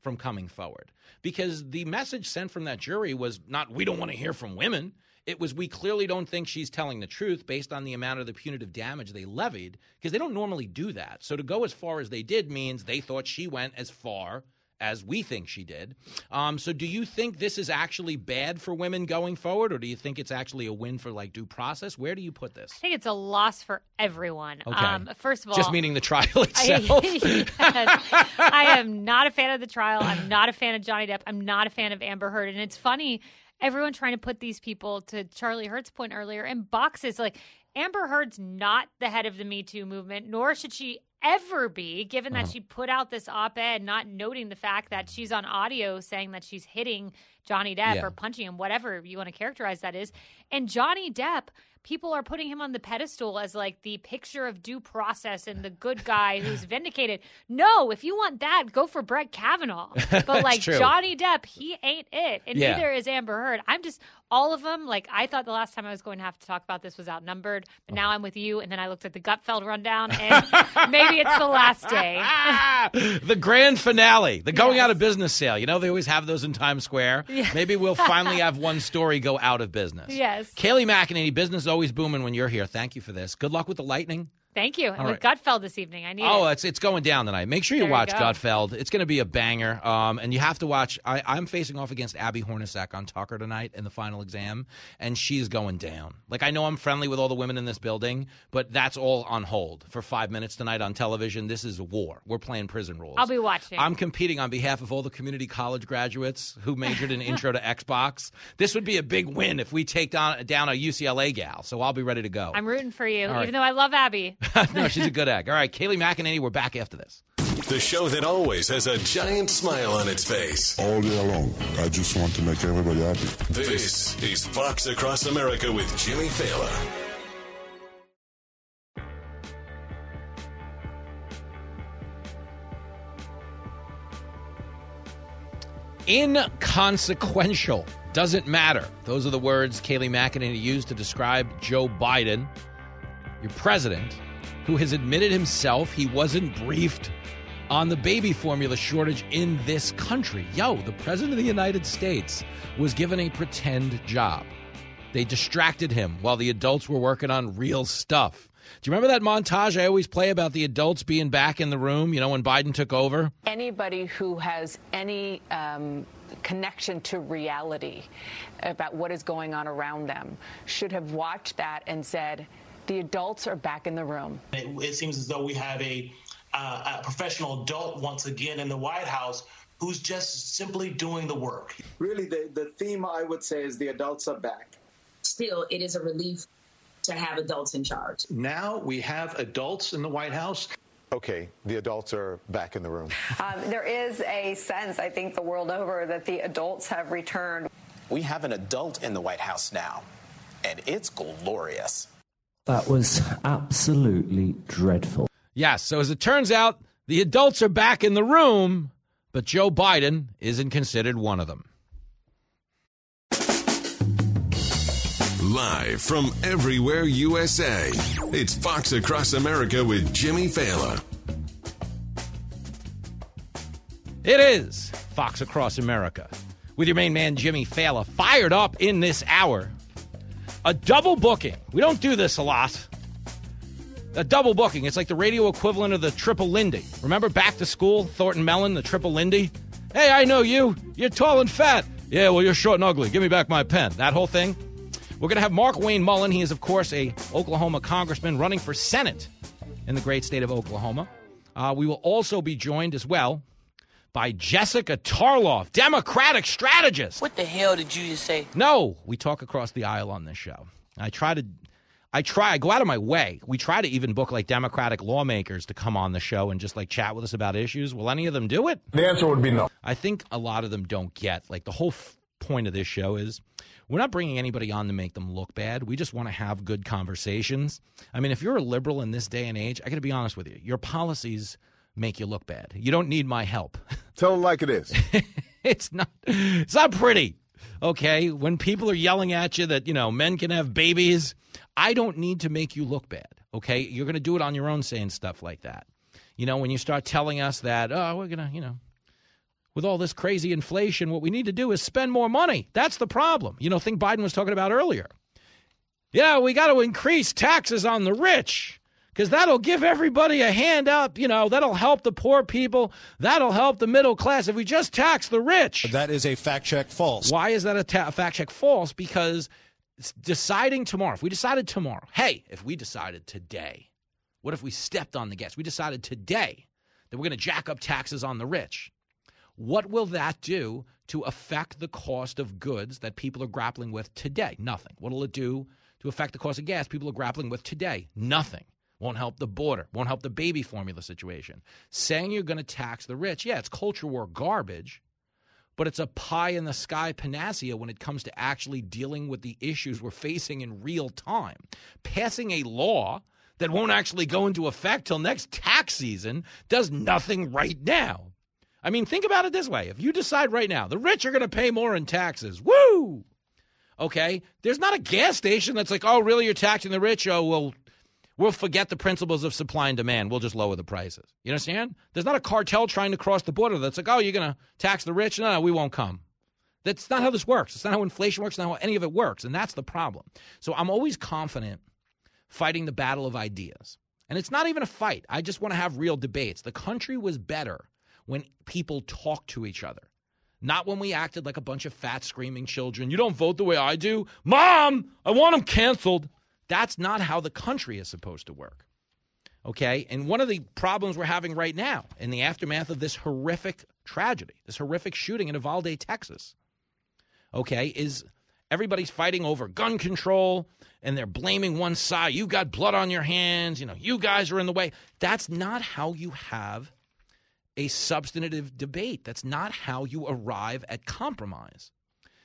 from coming forward because the message sent from that jury was not we don't want to hear from women. It was we clearly don't think she's telling the truth based on the amount of the punitive damage they levied because they don't normally do that. So to go as far as they did means they thought she went as far as we think she did. Um, so, do you think this is actually bad for women going forward, or do you think it's actually a win for like due process? Where do you put this? I think it's a loss for everyone. Okay. Um, first of all, Just meaning the trial [LAUGHS] I, [LAUGHS] itself. [LAUGHS] yes. I am not a fan of the trial. I'm not a fan of Johnny Depp. I'm not a fan of Amber Heard. And it's funny, everyone trying to put these people, to Charlie Hurt's point earlier, in boxes. Like, Amber Heard's not the head of the Me Too movement, nor should she ever be, given that Uh-huh. she put out this op ed, not noting the fact that she's on audio saying that she's hitting Johnny Depp Yeah. or punching him, whatever you want to characterize that is. And Johnny Depp, people are putting him on the pedestal as like the picture of due process and the good guy who's [LAUGHS] vindicated. No, if you want that, go for Brett Kavanaugh. [LAUGHS] But like. Johnny Depp, he ain't it. And Yeah. neither is Amber Heard. I'm just all of them. Like I thought the last time I was going to have to talk about this was outnumbered, but now I'm with you. And then I looked at the Gutfeld rundown, and [LAUGHS] maybe it's the last day. the grand finale, the going out of business sale. You know, they always have those in Times Square. Maybe we'll finally have one story go out of business. Yes. Kayleigh McEnany, business always booming when you're here. Thank you for this. Good luck with the lightning. Thank you. And All with Gutfeld this evening, I need Oh, it. it's it's going down tonight. Make sure you There you watch go. Gutfeld. It's going to be a banger. Um, and you have to watch. I, I'm facing off against Abby Hornacek on Tucker tonight in the final exam, and she's going down. Like I know I'm friendly with all the women in this building, but that's all on hold for five minutes tonight on television. This is war. We're playing prison rules. I'll be watching. I'm competing on behalf of all the community college graduates who majored in [LAUGHS] intro to Xbox. This would be a big win if we take down down a UCLA gal. So I'll be ready to go. I'm rooting for you, All right. even though I love Abby. [LAUGHS] no, she's a good egg. All right, Kayleigh McEnany, we're back after this. The show that always has a giant smile on its face. All day long, I just want to make everybody happy. This is Fox Across America with Jimmy Failla. Inconsequential. Doesn't matter. Those are the words Kayleigh McEnany used to describe Joe Biden, your president, who has admitted himself he wasn't briefed on the baby formula shortage in this country. Yo, the president of the United States was given a pretend job. They distracted him while the adults were working on real stuff. Do you remember that montage I always play about the adults being back in the room, you know, when Biden took over? Anybody who has any um, connection to reality about what is going on around them should have watched that and said, the adults are back in the room. It, it seems as though we have a, uh, a professional adult once again in the White House who's just simply doing the work. Really, the, the theme I would say is the adults are back. Still, it is a relief to have adults in charge. Now we have adults in the White House. Okay, the adults are back in the room. Um, there is a sense, I think, the world over that the adults have returned. We have an adult in the White House now, and it's glorious. That was absolutely dreadful. Yes, so as it turns out, the adults are back in the room, but Joe Biden isn't considered one of them. Live from everywhere USA, it's Fox Across America with Jimmy Failla. It is Fox Across America with your main man, Jimmy Failla, fired up in this hour. A double booking. We don't do this a lot. A double booking. It's like the radio equivalent of the triple Lindy. Remember back to school, Thornton Mellon, the triple Lindy? Hey, I know you. You're tall and fat. Yeah, well, you're short and ugly. Give me back my pen. That whole thing. We're going to have Markwayne Mullin. He is, of course, a Oklahoma congressman running for Senate in the great state of Oklahoma. Uh, we will also be joined as well by Jessica Tarlov, Democratic strategist. What the hell did you just say? No, we talk across the aisle on this show. I try to, I try, I go out of my way. We try to even book like Democratic lawmakers to come on the show and just like chat with us about issues. Will any of them do it? The answer would be no. I think a lot of them don't get like the whole f- point of this show is we're not bringing anybody on to make them look bad. We just want to have good conversations. I mean, if you're a liberal in this day and age, I got to be honest with you, your policies make you look bad. You don't need my help. [LAUGHS] Tell them like it is. [LAUGHS] it's not. It's not pretty. Okay, when people are yelling at you that you know men can have babies, I don't need to make you look bad. Okay, you're going to do it on your own, saying stuff like that. You know, when you start telling us that, oh, we're gonna, you know, with all this crazy inflation, what we need to do is spend more money. That's the problem. You know, thing Biden was talking about earlier. Yeah, we got to increase taxes on the rich because that'll give everybody a hand up. You know, that'll help the poor people. That'll help the middle class if we just tax the rich. That is a fact check false. Why is that a, ta- fact check false? Because deciding tomorrow, if we decided tomorrow, hey, if we decided today, what if we stepped on the gas? We decided today that we're going to jack up taxes on the rich. What will that do to affect the cost of goods that people are grappling with today? Nothing. What will it do to affect the cost of gas people are grappling with today? Nothing. Won't help the border, won't help the baby formula situation. Saying you're going to tax the rich, yeah, it's culture war garbage, but it's a pie in the sky panacea when it comes to actually dealing with the issues we're facing in real time. Passing a law that won't actually go into effect till next tax season does nothing right now. I mean, think about it this way. If you decide right now, the rich are going to pay more in taxes, woo! Okay, there's not a gas station that's like, oh, really, you're taxing the rich? Oh, well, we'll forget the principles of supply and demand. We'll just lower the prices. You understand? There's not a cartel trying to cross the border that's like, oh, you're going to tax the rich? No, no, we won't come. That's not how this works. It's not how inflation works, not how any of it works. And that's the problem. So I'm always confident fighting the battle of ideas. And it's not even a fight. I just want to have real debates. The country was better when people talked to each other. Not when we acted like a bunch of fat, screaming children. You don't vote the way I do. Mom, I want them canceled. That's not how the country is supposed to work. Okay? And one of the problems we're having right now in the aftermath of this horrific tragedy, this horrific shooting in Uvalde, Texas, okay, is everybody's fighting over gun control and they're blaming one side. You got blood on your hands. You know, you guys are in the way. That's not how you have a substantive debate. That's not how you arrive at compromise.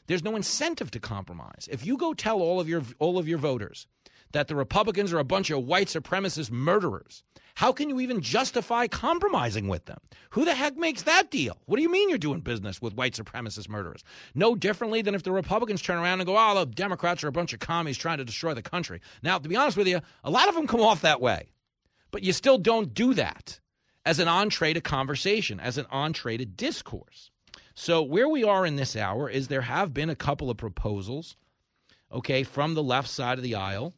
There's no incentive to compromise. If you go tell all of your all of your voters that the Republicans are a bunch of white supremacist murderers, how can you even justify compromising with them? Who the heck makes that deal? What do you mean you're doing business with white supremacist murderers? No differently than if the Republicans turn around and go, oh, the Democrats are a bunch of commies trying to destroy the country. Now, to be honest with you, a lot of them come off that way. But you still don't do that as an entree to conversation, as an entree to discourse. So, where we are in this hour is there have been a couple of proposals, okay, from the left side of the aisle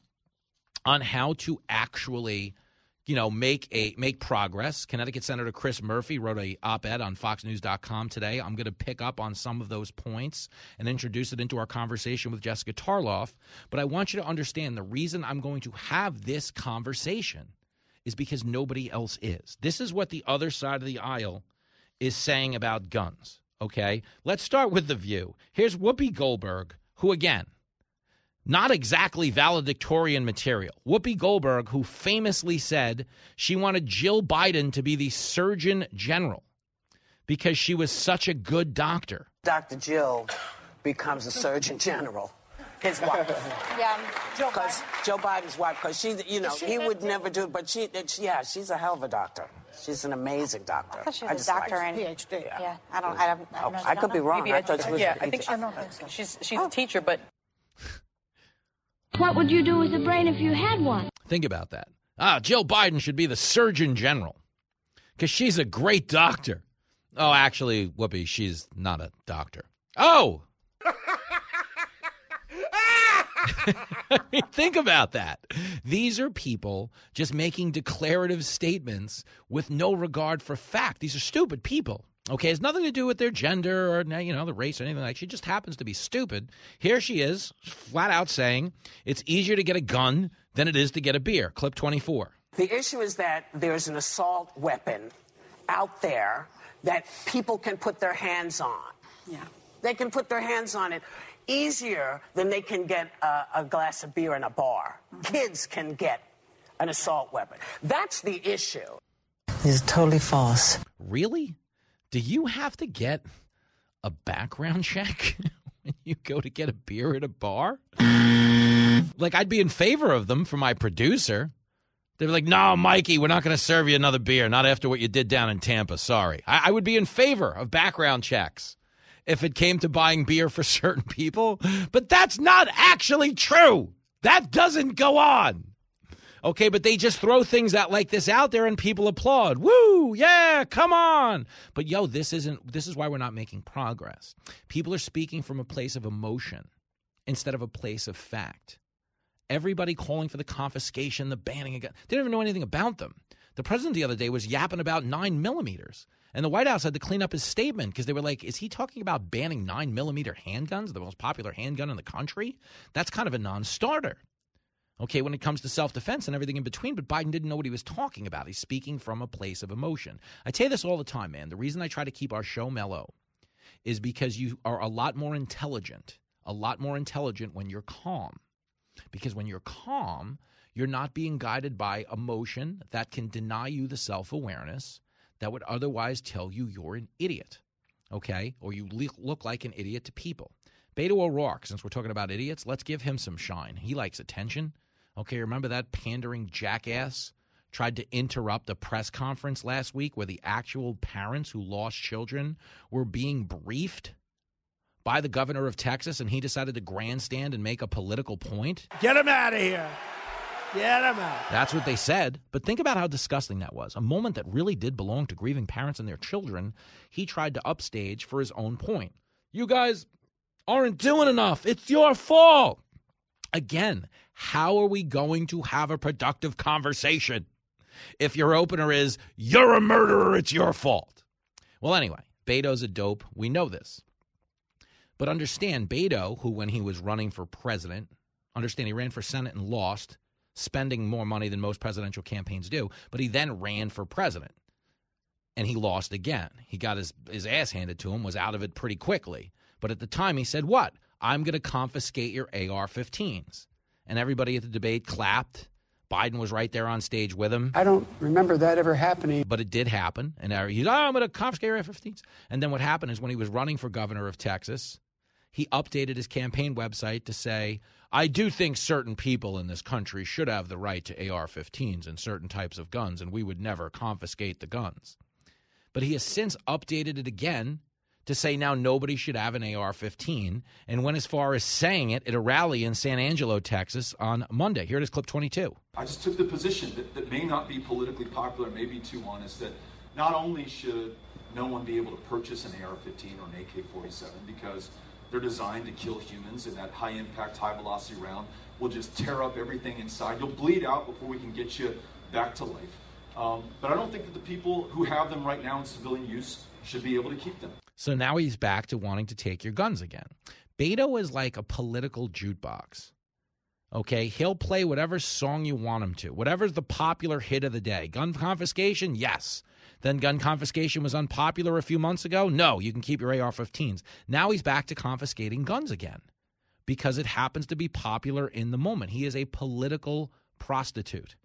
on how to actually you know make a make progress. Connecticut senator chris murphy wrote a op-ed on foxnews.com today. I'm going to pick up on some of those points and introduce it into our conversation with jessica tarlov. But i want you to understand the reason i'm going to have this conversation is because nobody else is. This is what the other side of the aisle is saying about guns okay? Let's start with the view. Here's whoopi goldberg who again not exactly valedictorian material. Whoopi Goldberg, who famously said she wanted Jill Biden to be the Surgeon General because she was such a good doctor. Dr. Jill becomes the Surgeon General. His wife. [LAUGHS] Yeah, Joe Because Biden. Joe Biden's wife, because she, you know, she he would too? never do it, but she, it- yeah, she's a hell of a doctor. She's an amazing doctor. I thought she I was a just like doctor her. and PhD. Yeah, I don't. I, don't, I, Oh, don't I could be know. wrong. Maybe I thought she was yeah, a I think PhD. I don't think so. She's she's oh. a teacher, but What would you do with a brain if you had one? Think about that. Ah, Jill Biden should be the Surgeon General because she's a great doctor. Oh, actually, Whoopi, she's not a doctor. Oh! [LAUGHS] Think about that. These are people just making declarative statements with no regard for fact. These are stupid people. Okay, it's nothing to do with their gender or you know the race or anything like. She just happens to be stupid. Here she is, flat out saying it's easier to get a gun than it is to get a beer. Clip twenty four. The issue is that there's an assault weapon out there that people can put their hands on. Yeah. They can put their hands on it easier than they can get a, a glass of beer in a bar. Mm-hmm. Kids can get an assault weapon. That's the issue. It's totally false. Really? Do you have to get a background check [LAUGHS] when you go to get a beer at a bar? like, I'd be in favor of them for my producer. They'd be like, no, Mikey, we're not going to serve you another beer. Not after what you did down in Tampa. Sorry. I, I would be in favor of background checks if it came to buying beer for [LAUGHS] certain people. But that's not actually true. That doesn't go on. Okay, but they just throw things out like this out there and people applaud. Woo! Yeah, come on. But yo, this isn't this is why we're not making progress. People are speaking from a place of emotion instead of a place of fact. Everybody calling for the confiscation, the banning again. They didn't even know anything about them. The president the other day was yapping about nine millimeters. And the White House had to clean up his statement because they were like, is he talking about banning nine millimeter handguns, the most popular handgun in the country? That's kind of a non starter okay, when it comes to self defense and everything in between, but Biden didn't know what he was talking about. He's speaking from a place of emotion. I tell you this all the time, man. The reason I try to keep our show mellow is because you are a lot more intelligent, a lot more intelligent when you're calm. Because when you're calm, you're not being guided by emotion that can deny you the self awareness that would otherwise tell you you're an idiot, okay? Or you le- look like an idiot to people. Beto O'Rourke, since we're talking about idiots, let's give him some shine. He likes attention. Okay, remember that pandering jackass tried to interrupt a press conference last week where the actual parents who lost children were being briefed by the governor of Texas and he decided to grandstand and make a political point? Get him out of here. Get him out. That's what they said. But think about how disgusting that was. A moment that really did belong to grieving parents and their children, he tried to upstage for his own point. You guys aren't doing enough. It's your fault. Again, how are we going to have a productive conversation if your opener is, you're a murderer, it's your fault? Well, anyway, Beto's a dope. We know this. But understand, Beto, who when he was running for president, understand he ran for Senate and lost, spending more money than most presidential campaigns do, but he then ran for president and he lost again. He got his, his ass handed to him, was out of it pretty quickly. But at the time, he said, What? I'm going to confiscate your AR 15s. And everybody at the debate clapped. Biden was right there on stage with him. I don't remember that ever happening. But it did happen. And he's, oh, I'm going to confiscate your AR 15s. And then what happened is when he was running for governor of Texas, he updated his campaign website to say, I do think certain people in this country should have the right to AR 15s and certain types of guns, and we would never confiscate the guns. But he has since updated it again to say now nobody should have an AR 15 and went as far as saying it at a rally in San Angelo, Texas on Monday. Here it is, clip 22. I just took the position that, that may not be politically popular, may be too honest, that not only should no one be able to purchase an AR 15 or an AK 47 because they're designed to kill humans, and that high impact, high velocity round will just tear up everything inside. You'll bleed out before we can get you back to life. Um, but I don't think that the people who have them right now in civilian use should be able to keep them. So now he's back to wanting to take your guns again. Beto is like a political jukebox. Okay, he'll play whatever song you want him to, whatever's the popular hit of the day. Gun confiscation, yes. Then gun confiscation was unpopular a few months ago. No, you can keep your AR 15s. Now he's back to confiscating guns again because it happens to be popular in the moment. He is a political prostitute.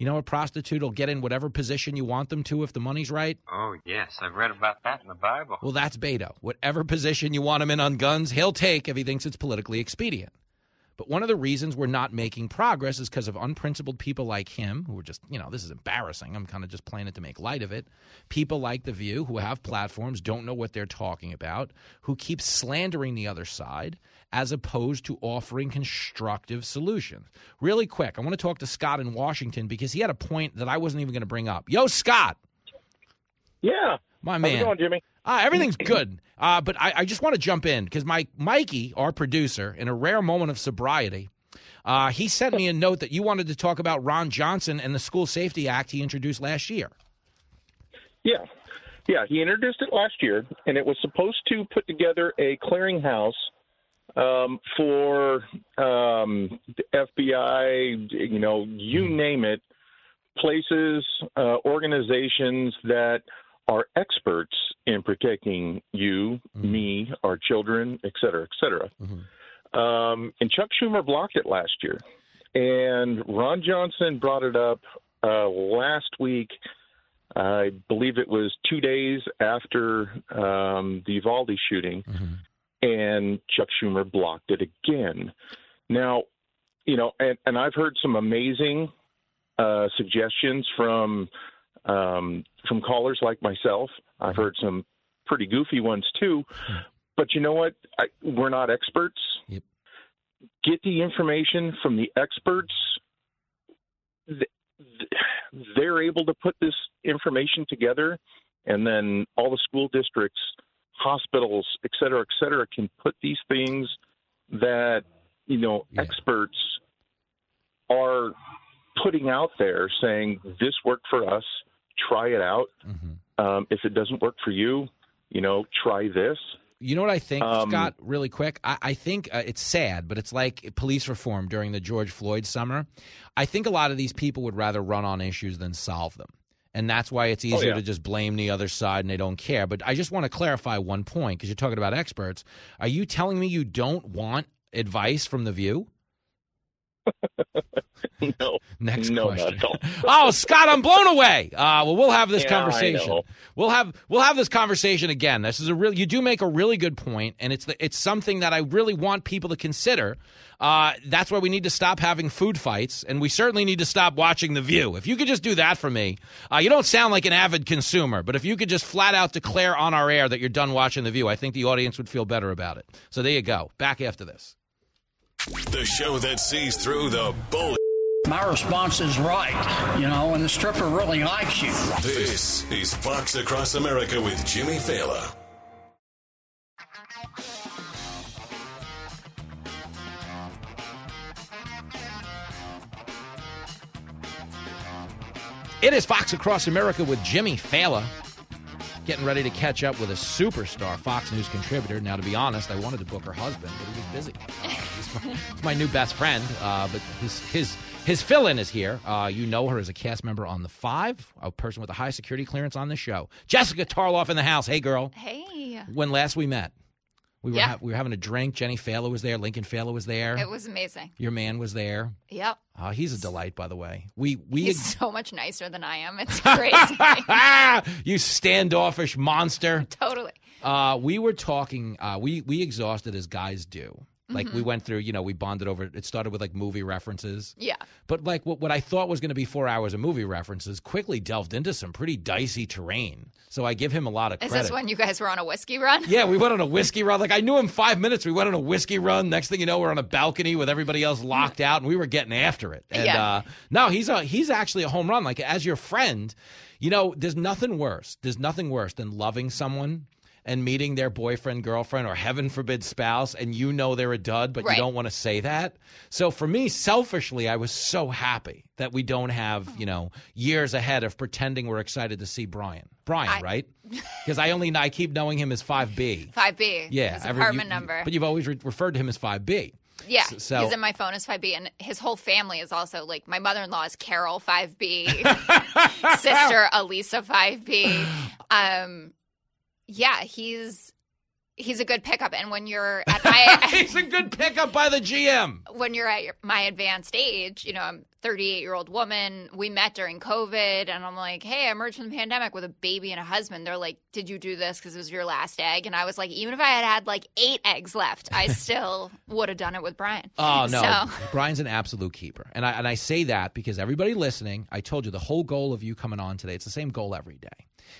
You know, a prostitute will get in whatever position you want them to if the money's right. Oh, yes. I've read about that in the Bible. Well, that's Beto. Whatever position you want him in on guns, he'll take if he thinks it's politically expedient. But one of the reasons we're not making progress is because of unprincipled people like him, who are just, you know, this is embarrassing. I'm kind of just playing it to make light of it. People like The View, who have platforms, don't know what they're talking about, who keep slandering the other side, as opposed to offering constructive solutions. Really quick, I want to talk to Scott in Washington because he had a point that I wasn't even going to bring up. Yo, Scott. Yeah. My How's man. it going, Jimmy? Uh, everything's good. Uh, but I, I just want to jump in because my Mikey, our producer, in a rare moment of sobriety, uh, he sent me a note that you wanted to talk about Ron Johnson and the School Safety Act he introduced last year. Yeah. Yeah, he introduced it last year, and it was supposed to put together a clearinghouse um, for um, the FBI, you know, you name it, places, uh, organizations that are experts in protecting you, me, our children, et cetera, et cetera. Um, and Chuck Schumer blocked it last year. And Ron Johnson brought it up uh, last week. I believe it was two days after um, the Uvalde shooting, and Chuck Schumer blocked it again. Now, you know, and, and I've heard some amazing uh, suggestions from um, from callers like myself. I've heard some pretty goofy ones too. But you know what? I, we're not experts. Get the information from the experts. Th- th- They're able to put this information together, and then all the school districts, hospitals, et cetera, et cetera, can put these things that you know experts are putting out there, saying this worked for us. Try it out. Um, if it doesn't work for you, you know, try this. You know what I think, Um, Scott? Really quick, I, I think uh, it's sad, but it's like police reform during the George Floyd summer. I think a lot of these people would rather run on issues than solve them. And that's why it's oh, easier yeah. to just blame the other side and they don't care. But I just want to clarify one point because you're talking about experts. Are you telling me you don't want advice from The View? [LAUGHS] no. Next no, question. Not at all. oh, Scott, I'm blown away. Uh, well, we'll have this Yeah, conversation. We'll have we'll have this conversation again. This is a real. You do make a really good point, and it's the, it's something that I really want people to consider. Uh, that's why we need to stop having food fights, and we certainly need to stop watching The View. If you could just do that for me, uh, you don't sound like an avid consumer, but if you could just flat out declare on our air that you're done watching The View, I think the audience would feel better about it. So there you go. Back after this. The show that sees through the bull. My response is right, you know, and the stripper really likes you. This is Fox Across America with Jimmy Failla. It is Fox Across America with Jimmy Failla. Getting ready to catch up with a superstar Fox News contributor. Now, to be honest, I wanted to book her husband, but he was busy. He's, my, new best friend, uh, but his his his fill-in is here. Uh, you know her as a cast member on The Five, a person with a high security clearance on the show. Jessica Tarlov in the house. Hey, girl. Hey. When last we met, We were Yeah. ha- we were having a drink. Jenny Failla was there. Lincoln Failla was there. It was amazing. Your man was there. Yep. Uh, he's a delight, by the way. We we He's so much nicer than I am. It's [LAUGHS] crazy. [LAUGHS] you standoffish monster. [LAUGHS] totally. Uh, we were talking. Uh, we we exhausted as guys do. Like we Mhm. went through. You know, we bonded over. It started with like movie references. Yeah. But like what, what I thought was going to be four hours of movie references quickly delved into some pretty dicey terrain. So I give him a lot of Is credit. this when you guys were on a whiskey run? Yeah, we went on a whiskey run. Like I knew him five minutes. We went on a whiskey run. Next thing you know, we're on a balcony with everybody else locked out, and we were getting after it. And Yeah. uh, no, he's a he's actually a home run. Like as your friend, you know, there's nothing worse. There's nothing worse than loving someone and meeting their boyfriend, girlfriend, or heaven forbid spouse, and you know they're a dud, but Right. you don't want to say that. So for me, selfishly, I was so happy that we don't have you know years ahead of pretending we're excited to see Brian. Brian, I- right? [LAUGHS] Because I only I keep knowing him as five B. Five B. Yeah, His every- apartment you- number. But you've always re- referred to him as five B. Yeah, S- so- he's in my phone as 5B, and his whole family is also like my mother in law is Carol 5B, [LAUGHS] sister Elisa 5B. Um, yeah, he's he's a good pickup, and when you're [LAUGHS] at my [LAUGHS] he's a good pickup by the GM. when you're at your, my advanced age, you know, I'm 38 year old woman. We met during COVID, and I'm like, hey, I emerged from the pandemic with a baby and a husband. They're like, did you do this because it was your last egg? And I was like, even if I had had like eight eggs left, I [LAUGHS] still would have done it with Brian. Oh no, So, Brian's an absolute keeper, and I and I say that because everybody listening, I told you the whole goal of you coming on today. It's the same goal every day,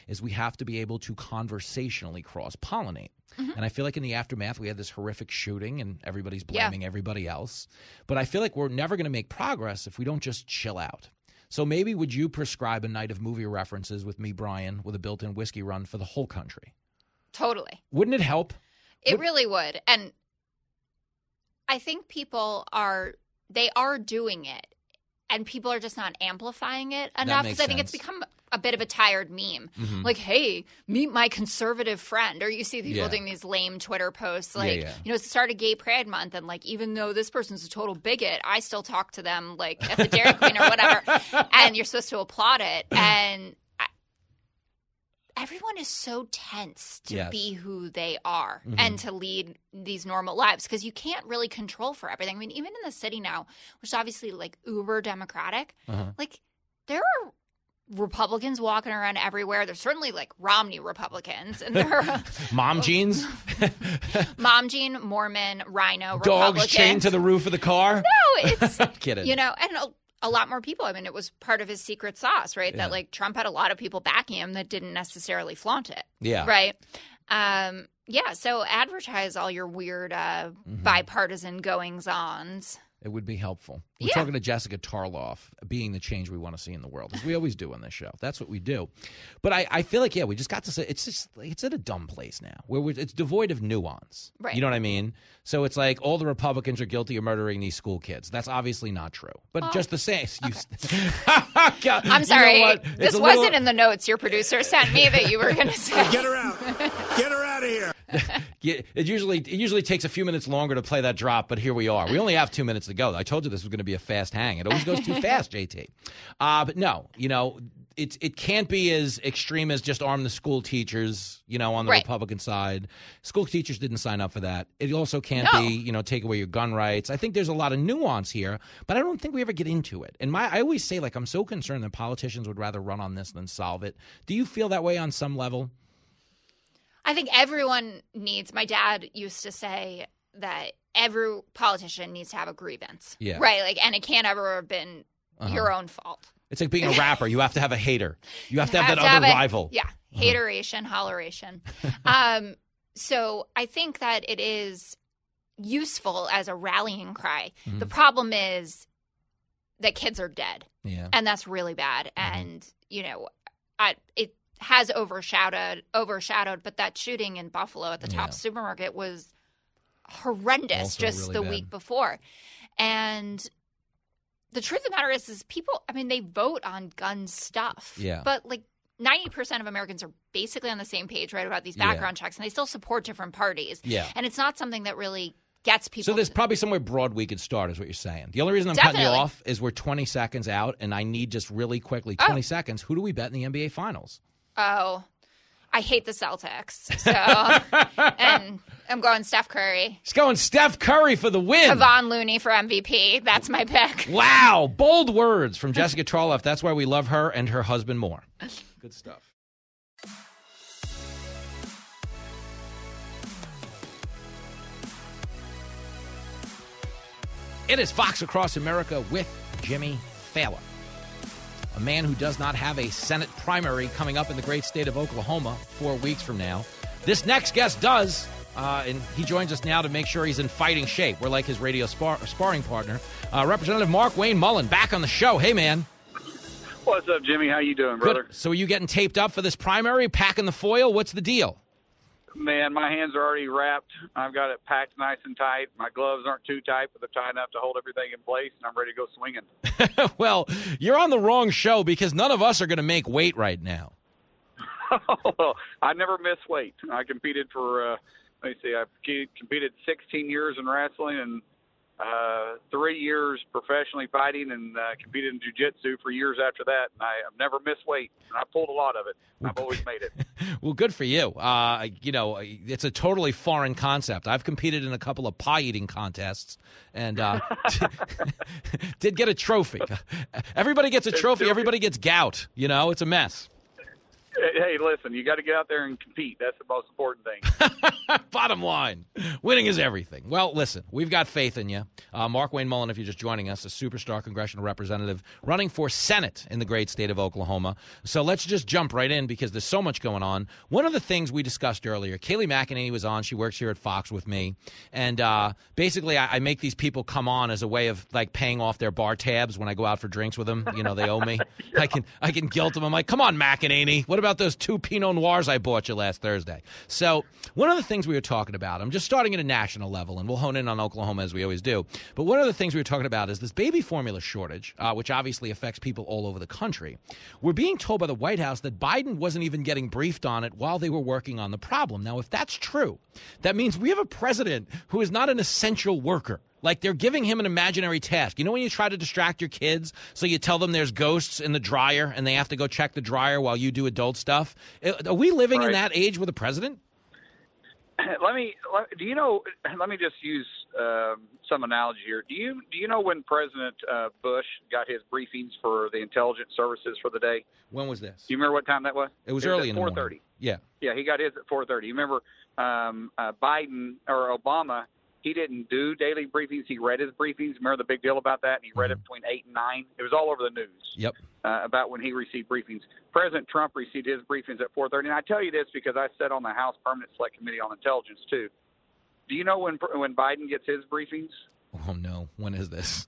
is we have to be able to conversationally cross pollinate. Mm-hmm. And I feel like in the aftermath, we had this horrific shooting, and everybody's Yeah. blaming everybody else. But I feel like we're never going to make progress if we don't just chill out. So maybe would you prescribe a night of movie references with me, Brian, with a built-in whiskey run for the whole country? totally. Wouldn't it help? It What- really would. And I think people are they are doing it and people are just not amplifying it enough because I think it's become a bit of a tired meme. Mhm. Like, hey, meet my conservative friend. Or you see people Yeah. doing these lame Twitter posts like, yeah. you know, it's the start of gay pride month and like even though this person's a total bigot, I still talk to them like at the Dairy Queen or whatever. [LAUGHS] And you're supposed to applaud it. And I, everyone is so tense to Yes. be who they are Mhm. and to lead these normal lives because you can't really control for everything. I mean, even in the city now, which is obviously like uber democratic, Uh-huh. like there are Republicans walking around everywhere. There's certainly like Romney Republicans, and there are [LAUGHS] [LAUGHS] Mom jeans, [LAUGHS] Mom Jean, Mormon, Rhino dogs chained to the roof of the car. No, it's kidding. you know, and a, a lot more people. I mean, it was part of his secret sauce, right? Yeah. That like Trump had a lot of people backing him that didn't necessarily flaunt it. Yeah. Right. Um, yeah. So advertise all your weird uh, Mm-hmm. bipartisan goings ons. It would be helpful. We're Yeah. talking to Jessica Tarlov, being the change we want to see in the world, as we always do on this show. That's what we do. But I, I feel like, yeah, we just got to say it's just it's at a dumb place now where we it's devoid of nuance. Right. You know what I mean? So it's like all the Republicans are guilty of murdering these school kids. That's obviously not true. But oh. just the same. [LAUGHS] You, [LAUGHS] I'm You know sorry, this wasn't in the notes your producer sent me that you were going [LAUGHS] to say. Get her out. Get her out of here. [LAUGHS] It usually it usually takes a few minutes longer to play that drop, but here we are. We only have two minutes to go. I told you this was going to be a fast hang. It always goes too [LAUGHS] fast, JT. Uh, but no, you know, it it can't be as extreme as just arm the school teachers. You know, on the Right. Republican side, school teachers didn't sign up for that. It also can't No. be you know take away your gun rights. I think there's a lot of nuance here, but I don't think we ever get into it. And my I always say like I'm so concerned that politicians would rather run on this than solve it. Do you feel that way on some level? I think everyone needs. My dad used to say that every politician needs to have a grievance. Yeah. Right. Like, and it can't ever have been Uh-huh. your own fault. It's like being a rapper. You have to have a hater. You have to have Have that to other have it- rival. Yeah. Uh-huh. Hateration, holleration. [LAUGHS] um, so I think that it is useful as a rallying cry. Mm-hmm. The problem is that kids are dead. Yeah. And that's really bad. Mm-hmm. And, you know, I, it has overshadowed overshadowed, but that shooting in Buffalo at the top Yeah. supermarket was horrendous Also just really the bad. week before. And the truth of the matter is is people I mean they vote on gun stuff. Yeah. But like 90% of Americans are basically on the same page right about these Yeah. background checks and they still support different parties. Yeah. And it's not something that really gets people So there's probably somewhere broad we could start, is what you're saying. The only reason I'm cutting you off is we're 20 seconds out, and I need just really quickly Oh. 20 seconds. Who do we bet in the NBA Finals? Oh, I hate the Celtics. So, [LAUGHS] and I'm going Steph Curry. He's going Steph Curry for the win. Kevon Looney for MVP. That's my pick. Wow, [LAUGHS] bold words from Jessica Tarlov. That's why we love her and her husband more. Good stuff. It is Fox Across America with Jimmy Failla, a man who does not have a Senate primary coming up in the great state of Oklahoma four weeks from now. This next guest does, uh, and he joins us now to make sure he's in fighting shape. We're like his radio spar- sparring partner, uh, Representative Markwayne Mullin, back on the show. Hey, man. What's up, Jimmy? How you doing, brother? Good. So, are you getting taped up for this primary? Packing the foil? What's the deal? Man, my hands are already wrapped. I've got it packed nice and tight. My gloves aren't too tight, but they're tight enough to hold everything in place, and I'm ready to go swinging. [LAUGHS] well, you're on the wrong show because none of us are going to make weight right now. [LAUGHS] I never miss weight. I competed for, uh, let me see, I competed 16 years in wrestling and uh, three years professionally fighting and uh, competed in jiu-jitsu for years after that. And I, have never missed weight, and I pulled a lot of it. I've always made it. [LAUGHS] well, good for you. Uh, you know, it's a totally foreign concept. I've competed in a couple of pie eating contests and uh, [LAUGHS] [LAUGHS] did get a trophy. Everybody gets a trophy. Everybody gets gout. You know, it's a mess. Hey, listen, you got to get out there and compete. That's the most important thing. [LAUGHS] Bottom line, winning is everything. Well, listen, we've got faith in you. Uh, Markwayne Mullin, if you're just joining us, a superstar congressional representative running for Senate in the great state of Oklahoma. So let's just jump right in because there's so much going on. One of the things we discussed earlier, Kayleigh McEnany was on. She works here at Fox with me. And uh, basically, I, I make these people come on as a way of like paying off their bar tabs when I go out for drinks with them. You know, they owe me. [LAUGHS] yeah. I can I can guilt them. I'm like, come on, McEnany. What about those two Pinot Noirs I bought you last Thursday? So, one of the things we were talking about, I'm just starting at a national level, and we'll hone in on Oklahoma as we always do. But one of the things we were talking about is this baby formula shortage, uh, which obviously affects people all over the country. We're being told by the White House that Biden wasn't even getting briefed on it while they were working on the problem. Now, if that's true, that means we have a president who is not an essential worker. Like they're giving him an imaginary task. You know when you try to distract your kids, so you tell them there's ghosts in the dryer and they have to go check the dryer while you do adult stuff? Are we living right. in that age with a president? [CLEARS THROAT] Let me. Do you know? [CLEARS THROAT] Let me just use uh, some analogy here. Do you do you know when President uh, Bush got his briefings for the intelligence services for the day? When was this? Do you remember what time that was? It was it early was in four thirty. Yeah. Yeah, he got his at four thirty. You remember um, uh, Biden or Obama? He didn't do daily briefings. He read his briefings. Remember the big deal about that? And he read Mm-hmm. it between eight and nine. It was all over the news. Yep. Uh, about when he received briefings. President Trump received his briefings at 4:30. And I tell you this because I sat on the House Permanent Select Committee on Intelligence too. Do you know when when Biden gets his briefings? Oh no, when is this?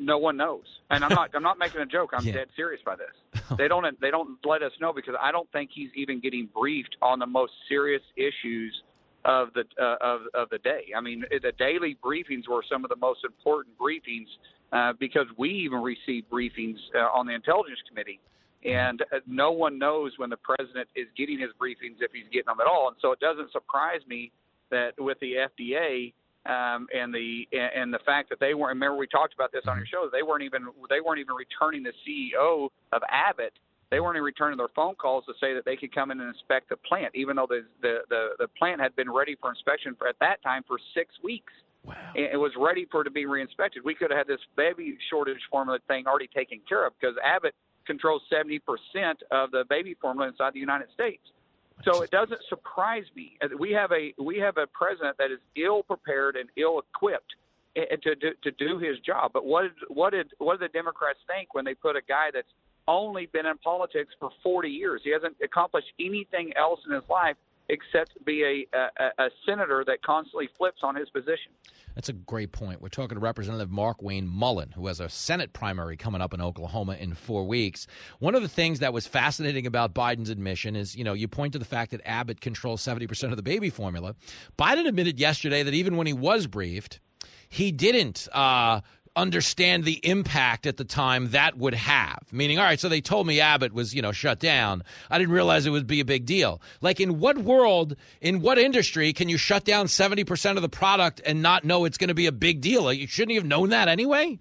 No one knows, and I'm not. I'm not making a joke. I'm [LAUGHS] Yeah. dead serious by this. [LAUGHS] They don't. They don't let us know because I don't think he's even getting briefed on the most serious issues of the uh, of of the day. I mean, the daily briefings were some of the most important briefings uh, because we even received briefings uh, on the intelligence committee, and uh, no one knows when the president is getting his briefings if he's getting them at all. And so it doesn't surprise me that with the FDA um, and the and the fact that they weren't. Remember, we talked about this on your show. They weren't even they weren't even returning the CEO of Abbott. They weren't even returning their phone calls to say that they could come in and inspect the plant, even though the the the, the plant had been ready for inspection for, at that time for six weeks. Wow. It was ready for it to be reinspected. We could have had this baby shortage formula thing already taken care of because Abbott controls 70% of the baby formula inside the United States. So it doesn't surprise me. Uh, We have a we have a president that is ill prepared and ill equipped to do, to do his job. But what did what did what did the Democrats think when they put a guy that's only been in politics for 40 years? He hasn't accomplished anything else in his life except be a a, a senator that constantly flips on his position. That's a great point. We're talking to Representative Markwayne Mullin, who has a Senate primary coming up in Oklahoma in four weeks. One of the things that was fascinating about Biden's admission is, you know, you point to the fact that Abbott controls 70% of the baby formula. Biden admitted yesterday that even when he was briefed, he didn't uh, understand the impact at the time that would have. Meaning, all right, so they told me Abbott was, you know, shut down. I didn't realize it would be a big deal. Like, in what world, in what industry can you shut down 70% of the product and not know it's going to be a big deal? Like, you shouldn't have known that anyway?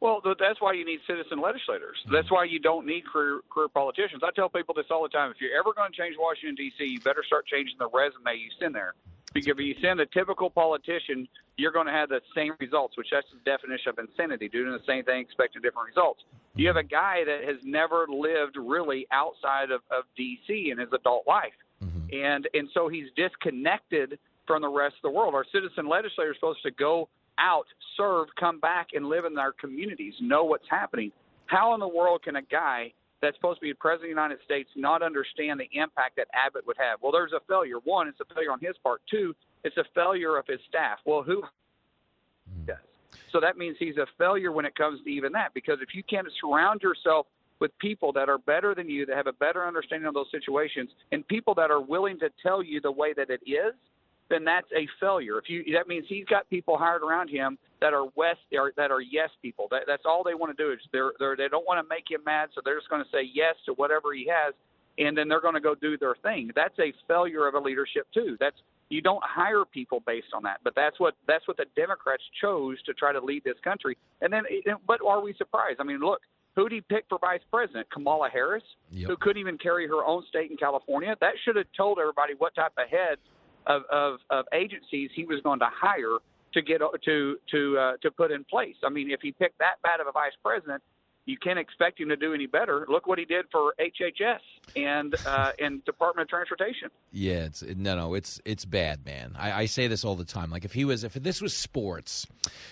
Well, that's why you need citizen legislators. That's why you don't need career career politicians. I tell people this all the time. If you're ever going to change Washington D.C., you better start changing the resume you send there. Because if you send a typical politician, you're going to have the same results, which that's the definition of insanity, doing the same thing, expecting different results. You have a guy that has never lived really outside of, of D.C. in his adult life, mm-hmm. and and so he's disconnected from the rest of the world. Our citizen legislators are supposed to go out, serve, come back, and live in our communities, know what's happening. How in the world can a guy that's supposed to be the president of the United States not understand the impact that Abbott would have? Well, there's a failure. One, it's a failure on his part. Two, it's a failure of his staff. Well, who hmm. does? So that means he's a failure when it comes to even that. Because if you can't surround yourself with people that are better than you, that have a better understanding of those situations, and people that are willing to tell you the way that it is, then that's a failure. If you that means he's got people hired around him that are west or that are yes people. That, that's all they want to do is they're, they're they don't want to make him mad, so they're just going to say yes to whatever he has, and then they're going to go do their thing. That's a failure of a leadership too. That's you don't hire people based on that, but that's what that's what the Democrats chose to try to lead this country. And then, but are we surprised? I mean, look, who did he pick for vice president? Kamala Harris, Yep. who couldn't even carry her own state in California. That should have told everybody what type of head of, of, of agencies he was going to hire to get to to uh, to put in place. I mean, if he picked that bad of a vice president, you can't expect him to do any better. Look what he did for HHS and uh, [LAUGHS] and Department of Transportation. Yeah, it's no, no, it's it's bad, man. I, I say this all the time. Like if he was, if this was sports,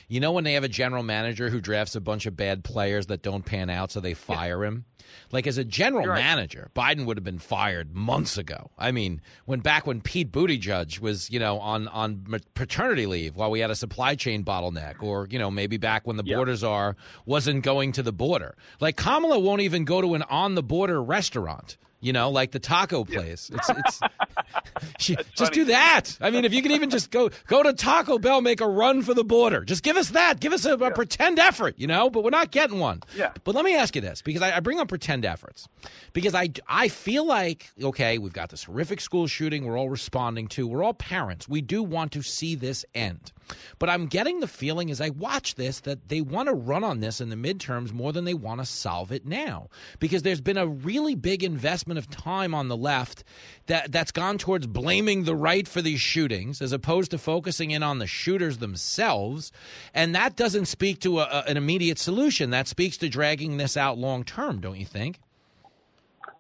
you know, when they have a general manager who drafts a bunch of bad players that don't pan out, so they fire him. Like as a general right. manager, Biden would have been fired months ago. I mean, when back when Pete Buttigieg was, you know, on on paternity leave while we had a supply chain bottleneck, or you know, maybe back when the borders are wasn't going to the border. Like Kamala won't even go to an on the border restaurant. You know, like the taco place. It's, it's [LAUGHS] she, just do that. I mean, if you can even just go go to Taco Bell, make a run for the border. Just give us that. Give us a, a pretend effort. You know, but we're not getting one. Yeah. But let me ask you this, because I, I bring up pretend efforts, because I I feel like okay, we've got this horrific school shooting. We're all responding to. We're all parents. We do want to see this end, but I'm getting the feeling as I watch this that they want to run on this in the midterms more than they want to solve it now, because there's been a really big investment of time on the left that that's gone towards blaming the right for these shootings as opposed to focusing in on the shooters themselves, and that doesn't speak to a, an immediate solution. That speaks to dragging this out long term, don't you think?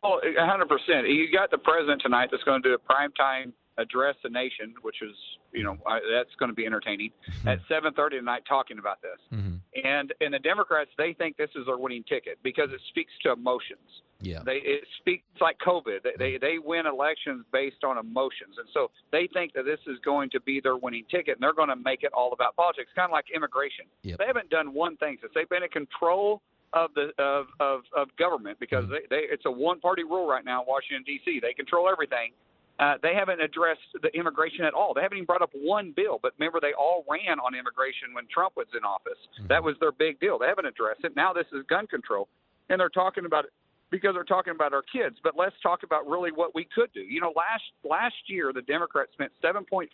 Oh, hundred percent. You got the president tonight that's going to do a primetime address the nation, which is, you know, I, that's going to be entertaining mm-hmm. at seven thirty tonight, talking about this. Mm-hmm. And and the Democrats, they think this is their winning ticket because it speaks to emotions. Yeah. They it speaks like COVID. They, they mm-hmm. they win elections based on emotions, and so they think that this is going to be their winning ticket, and they're going to make it all about politics, kind of like immigration. Yep. They haven't done one thing since they've been in control of the of of, of government because they, they it's a one party rule right now in Washington D.C. They control everything. Uh, they haven't addressed the immigration at all. They haven't even brought up one bill. But remember, they all ran on immigration when Trump was in office. Mm-hmm. That was their big deal. They haven't addressed it. Now this is gun control, and they're talking about it because they're talking about our kids. But let's talk about really what we could do. You know, last last year the Democrats spent 7.5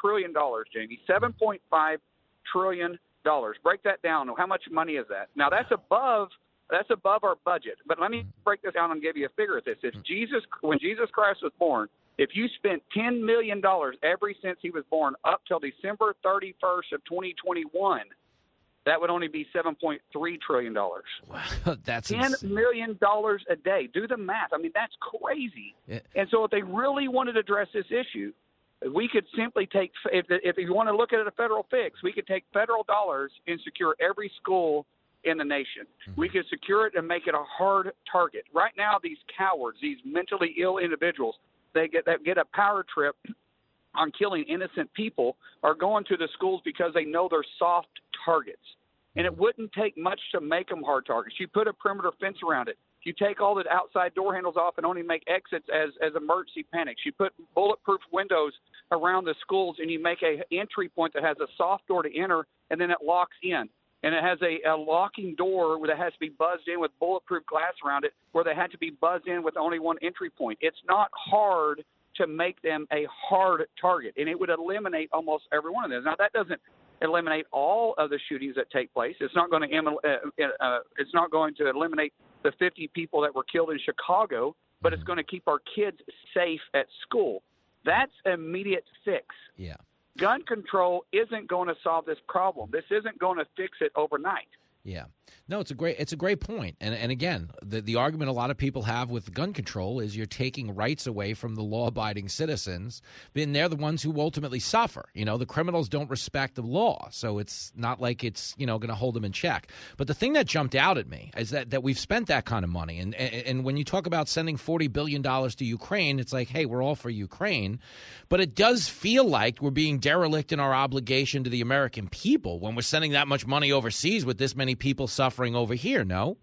trillion dollars, Jamie. 7.5 trillion dollars. Break that down. How much money is that? Now that's above that's above our budget. But let me mm-hmm. break this down and give you a figure of this. If mm-hmm. Jesus when Jesus Christ was born, if you spent 10 million dollars every since he was born up till December 31st of 2021, that would only be 7.3 trillion dollars. [LAUGHS] Wow, That's Ten insane. million dollars a day. Do the math. I mean, that's crazy. Yeah. And so, if they really wanted to address this issue, we could simply take. If if you want to look at it a federal fix, we could take federal dollars and secure every school in the nation. Mm-hmm. We could secure it and make it a hard target. Right now, these cowards, these mentally ill individuals, they get that get a power trip on killing innocent people are going to the schools because they know they're soft targets. And it mm-hmm. wouldn't take much to make them hard targets. You put a perimeter fence around it. You take all the outside door handles off and only make exits as, as emergency panics. You put bulletproof windows around the schools and you make a entry point that has a soft door to enter and then it locks in. And it has a, a locking door that has to be buzzed in with bulletproof glass around it where they had to be buzzed in with only one entry point. It's not hard to make them a hard target, and it would eliminate almost every one of those. Now, that doesn't eliminate all of the shootings that take place. It's not going to em- uh, uh, it's not going to eliminate the 50 people that were killed in Chicago, but it's going to keep our kids safe at school. That's immediate fix. Yeah. Gun control isn't going to solve this problem. This isn't going to fix it overnight. Yeah. No, it's a great it's a great point. And and again, the the argument a lot of people have with gun control is you're taking rights away from the law-abiding citizens, and they're the ones who ultimately suffer. You know, the criminals don't respect the law, so it's not like it's, you know, going to hold them in check. But the thing that jumped out at me is that that we've spent that kind of money and and, and when you talk about sending 40 billion dollars to Ukraine, it's like, "Hey, we're all for Ukraine." But it does feel like we're being derelict in our obligation to the American people when we're sending that much money overseas with this many people suffering over here, no?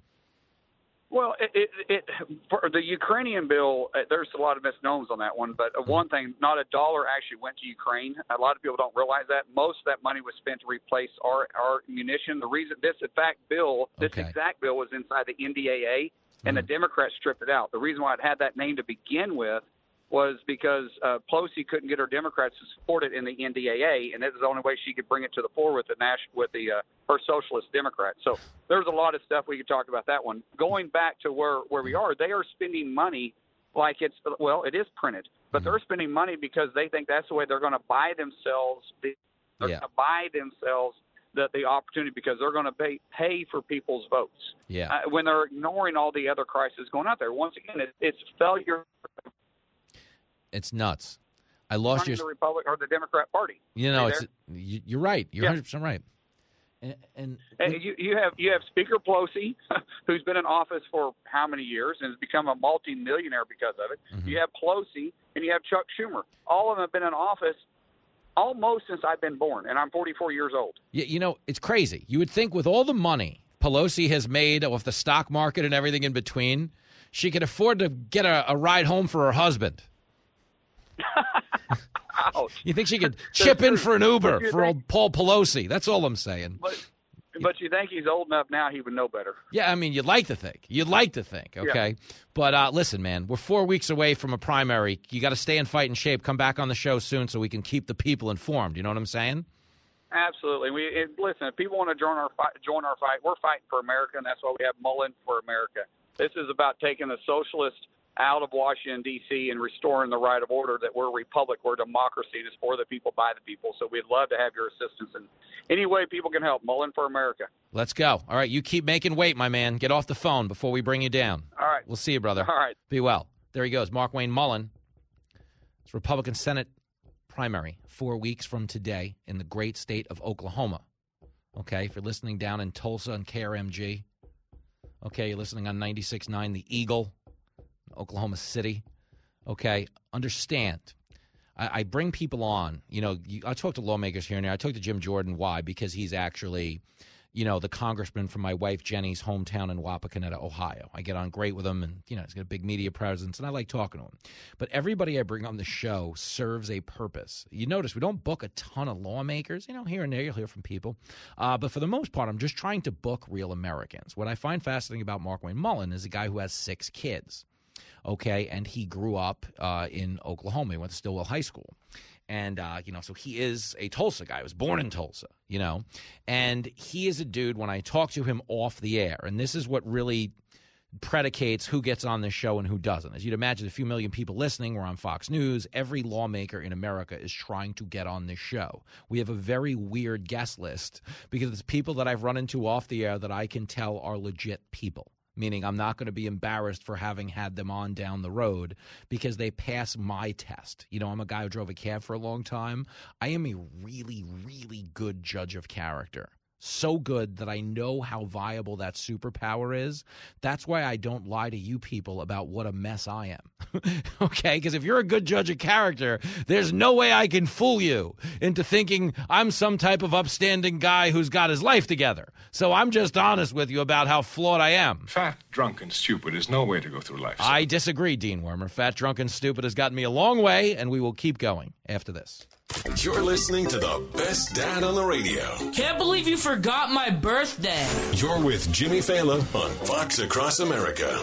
Well, it, it, it for the Ukrainian bill, uh, there's a lot of misnomers on that one. But uh, one thing, not a dollar actually went to Ukraine. A lot of people don't realize that. Most of that money was spent to replace our our munition. The reason this exact bill, this Okay. exact bill, was inside the NDAA, and the Democrats stripped it out. The reason why it had that name to begin with was because uh, Pelosi couldn't get her Democrats to support it in the NDAA, and this is the only way she could bring it to the floor with the national with the uh, her socialist Democrats. So there's a lot of stuff we could talk about that one. Going back to where where we are, they are spending money like it's well, it is printed, but they're spending money because they think that's the way they're going to buy themselves. The, they're Yeah. going to buy themselves the the opportunity because they're going to pay pay for people's votes Yeah. uh, when they're ignoring all the other crises going out there. Once again, it, it's failure It's nuts. I lost your the Republic or the Democrat Party. You know, Are it's you, you're right. You're Yeah. 100 percent right. And, and And you, you have you have Speaker Pelosi, [LAUGHS] who's been in office for how many years and has become a multimillionaire because of it. Mm-hmm. You have Pelosi and you have Chuck Schumer. All of them have been in office almost since I've been born, and I'm 44 years old. you, you know, it's crazy. You would think with all the money Pelosi has made off the stock market and everything in between, she could afford to get a, a ride home for her husband. [LAUGHS] You think she could [LAUGHS] chip in for an Uber for old Paul Pelosi? That's all I'm saying. But but you think he's old enough now? He would know better. Yeah, I mean, you'd like to think. You'd like to think, okay? But uh, listen, man, we're four weeks away from a primary. You got to stay in fighting shape. Come back on the show soon so we can keep the people informed. You know what I'm saying? Absolutely. We it, listen. If people want to join our fight, join our fight. We're fighting for America, and that's why we have Mullin for America. This is about taking the socialist out of Washington D.C. and restoring the right of order. That we're a republic, we're a democracy, and it's for the people by the people. So we'd love to have your assistance in any way people can help. Mullin for America. Let's go. All right, you keep making weight, my man. Get off the phone before we bring you down. All right. We'll see you, brother. All right. Be well. There he goes, Markwayne Mullin. It's Republican Senate primary four weeks from today in the great state of Oklahoma. Okay, if you're listening down in Tulsa and KRMG, okay, you're listening on 96.9 The Eagle, Oklahoma City. Okay, understand. I, I bring people on. You know, you, I talk to lawmakers here and there. I talk to Jim Jordan. Why? Because he's actually, you know, the congressman from my wife Jenny's hometown in Wapakoneta, Ohio. I get on great with him, and you know, he's got a big media presence, and I like talking to him. But everybody I bring on the show serves a purpose. You notice we don't book a ton of lawmakers. You know, here and there you'll hear from people, uh, but for the most part, I'm just trying to book real Americans. What I find fascinating about Markwayne Mullin is a guy who has six kids okay and he grew up uh, in oklahoma he went to Stilwell high school and uh, you know so he is a tulsa guy he was born in tulsa you know and he is a dude when i talk to him off the air and this is what really predicates who gets on this show and who doesn't. As you'd imagine, a few million people listening, we're on Fox News. Every lawmaker in America is trying to get on this show. We have a very weird guest list because it's people that I've run into off the air that I can tell are legit people. Meaning, I'm not going to be embarrassed for having had them on down the road because they pass my test. You know, I'm a guy who drove a cab for a long time. I am a really, really good judge of character so good that I know how viable that superpower is. That's why I don't lie to you people about what a mess I am. [LAUGHS] okay? Because if you're a good judge of character, there's no way I can fool you into thinking I'm some type of upstanding guy who's got his life together. So I'm just honest with you about how flawed I am. Fat, drunk, and stupid is no way to go through life. I disagree, Dean Wormer. Fat, drunk, and stupid has gotten me a long way, and we will keep going after this. You're listening to the best dad on the radio. Can't believe you forgot my birthday. You're with Jimmy Failla on Fox Across America.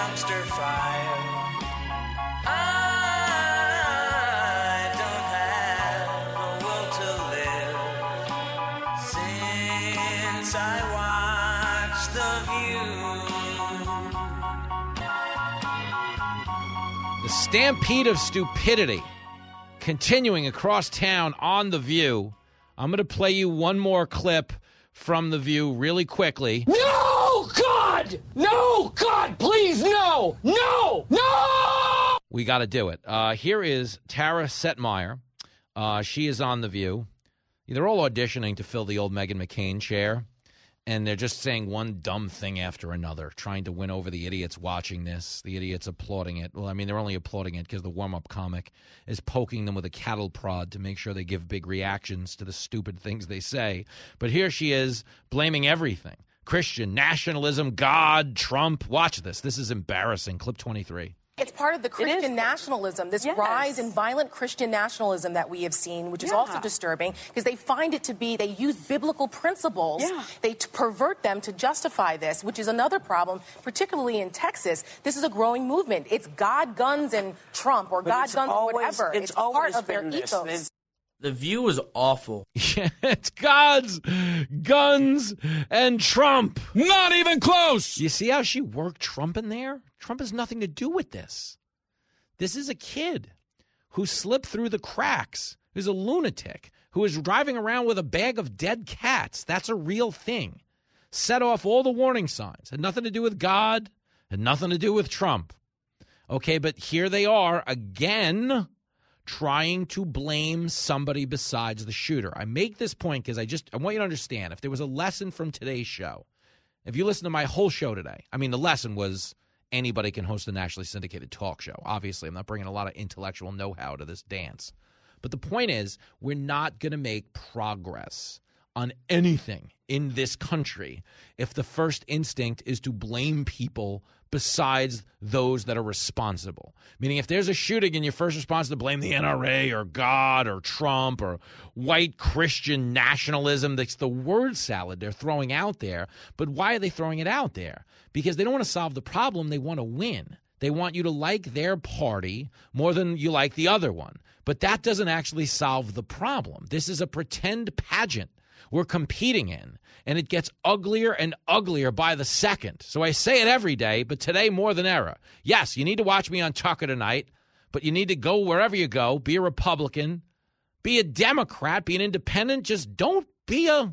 Dumpster fire. I don't have a will to live since I watched The View. The stampede of stupidity continuing across town on The View. I'm going to play you one more clip from The View really quickly. No, God! Please, no! No! No! We got to do it. Uh, here is Tara Setmeyer. Uh, she is on The View. They're all auditioning to fill the old Meghan McCain chair, and they're just saying one dumb thing after another, trying to win over the idiots watching this, the idiots applauding it. Well, I mean, they're only applauding it because the warm up comic is poking them with a cattle prod to make sure they give big reactions to the stupid things they say. But here she is blaming everything Christian, nationalism, God, Trump. Watch this. This is embarrassing. Clip 23. It's part of the Christian nationalism, this Yes. rise in violent Christian nationalism that we have seen, which is Yeah. also disturbing because they find it to be, they use biblical principles, Yeah. they t- pervert them to justify this, which is another problem, particularly in Texas. This is a growing movement. It's God, guns, and Trump, or But God, it's guns, or whatever. it's part always of their this. ethos. There's- The view is awful. [LAUGHS] Yeah, it's God's guns and Trump. Not even close. You see how she worked Trump in there? Trump has nothing to do with this. This is a kid who slipped through the cracks, who's a lunatic, who is driving around with a bag of dead cats. That's a real thing. Set off all the warning signs. Had nothing to do with God, had nothing to do with Trump. Okay, but here they are again trying to blame somebody besides the shooter. I make this point because I just I want you to understand if there was a lesson from today's show, if you listen to my whole show today, I mean the lesson was anybody can host a nationally syndicated talk show. Obviously, I'm not bringing a lot of intellectual know-how to this dance. But the point is, we're not going to make progress on anything in this country if the first instinct is to blame people besides those that are responsible. Meaning, if there's a shooting and your first response is to blame the NRA or God or Trump or white Christian nationalism, that's the word salad they're throwing out there. But why are they throwing it out there? Because they don't want to solve the problem, they want to win. They want you to like their party more than you like the other one. But that doesn't actually solve the problem. This is a pretend pageant we're competing in, and it gets uglier and uglier by the second. So I say it every day, but today more than ever. Yes, you need to watch me on Tucker tonight, but you need to go wherever you go, be a Republican, be a Democrat, be an independent. Just don't be a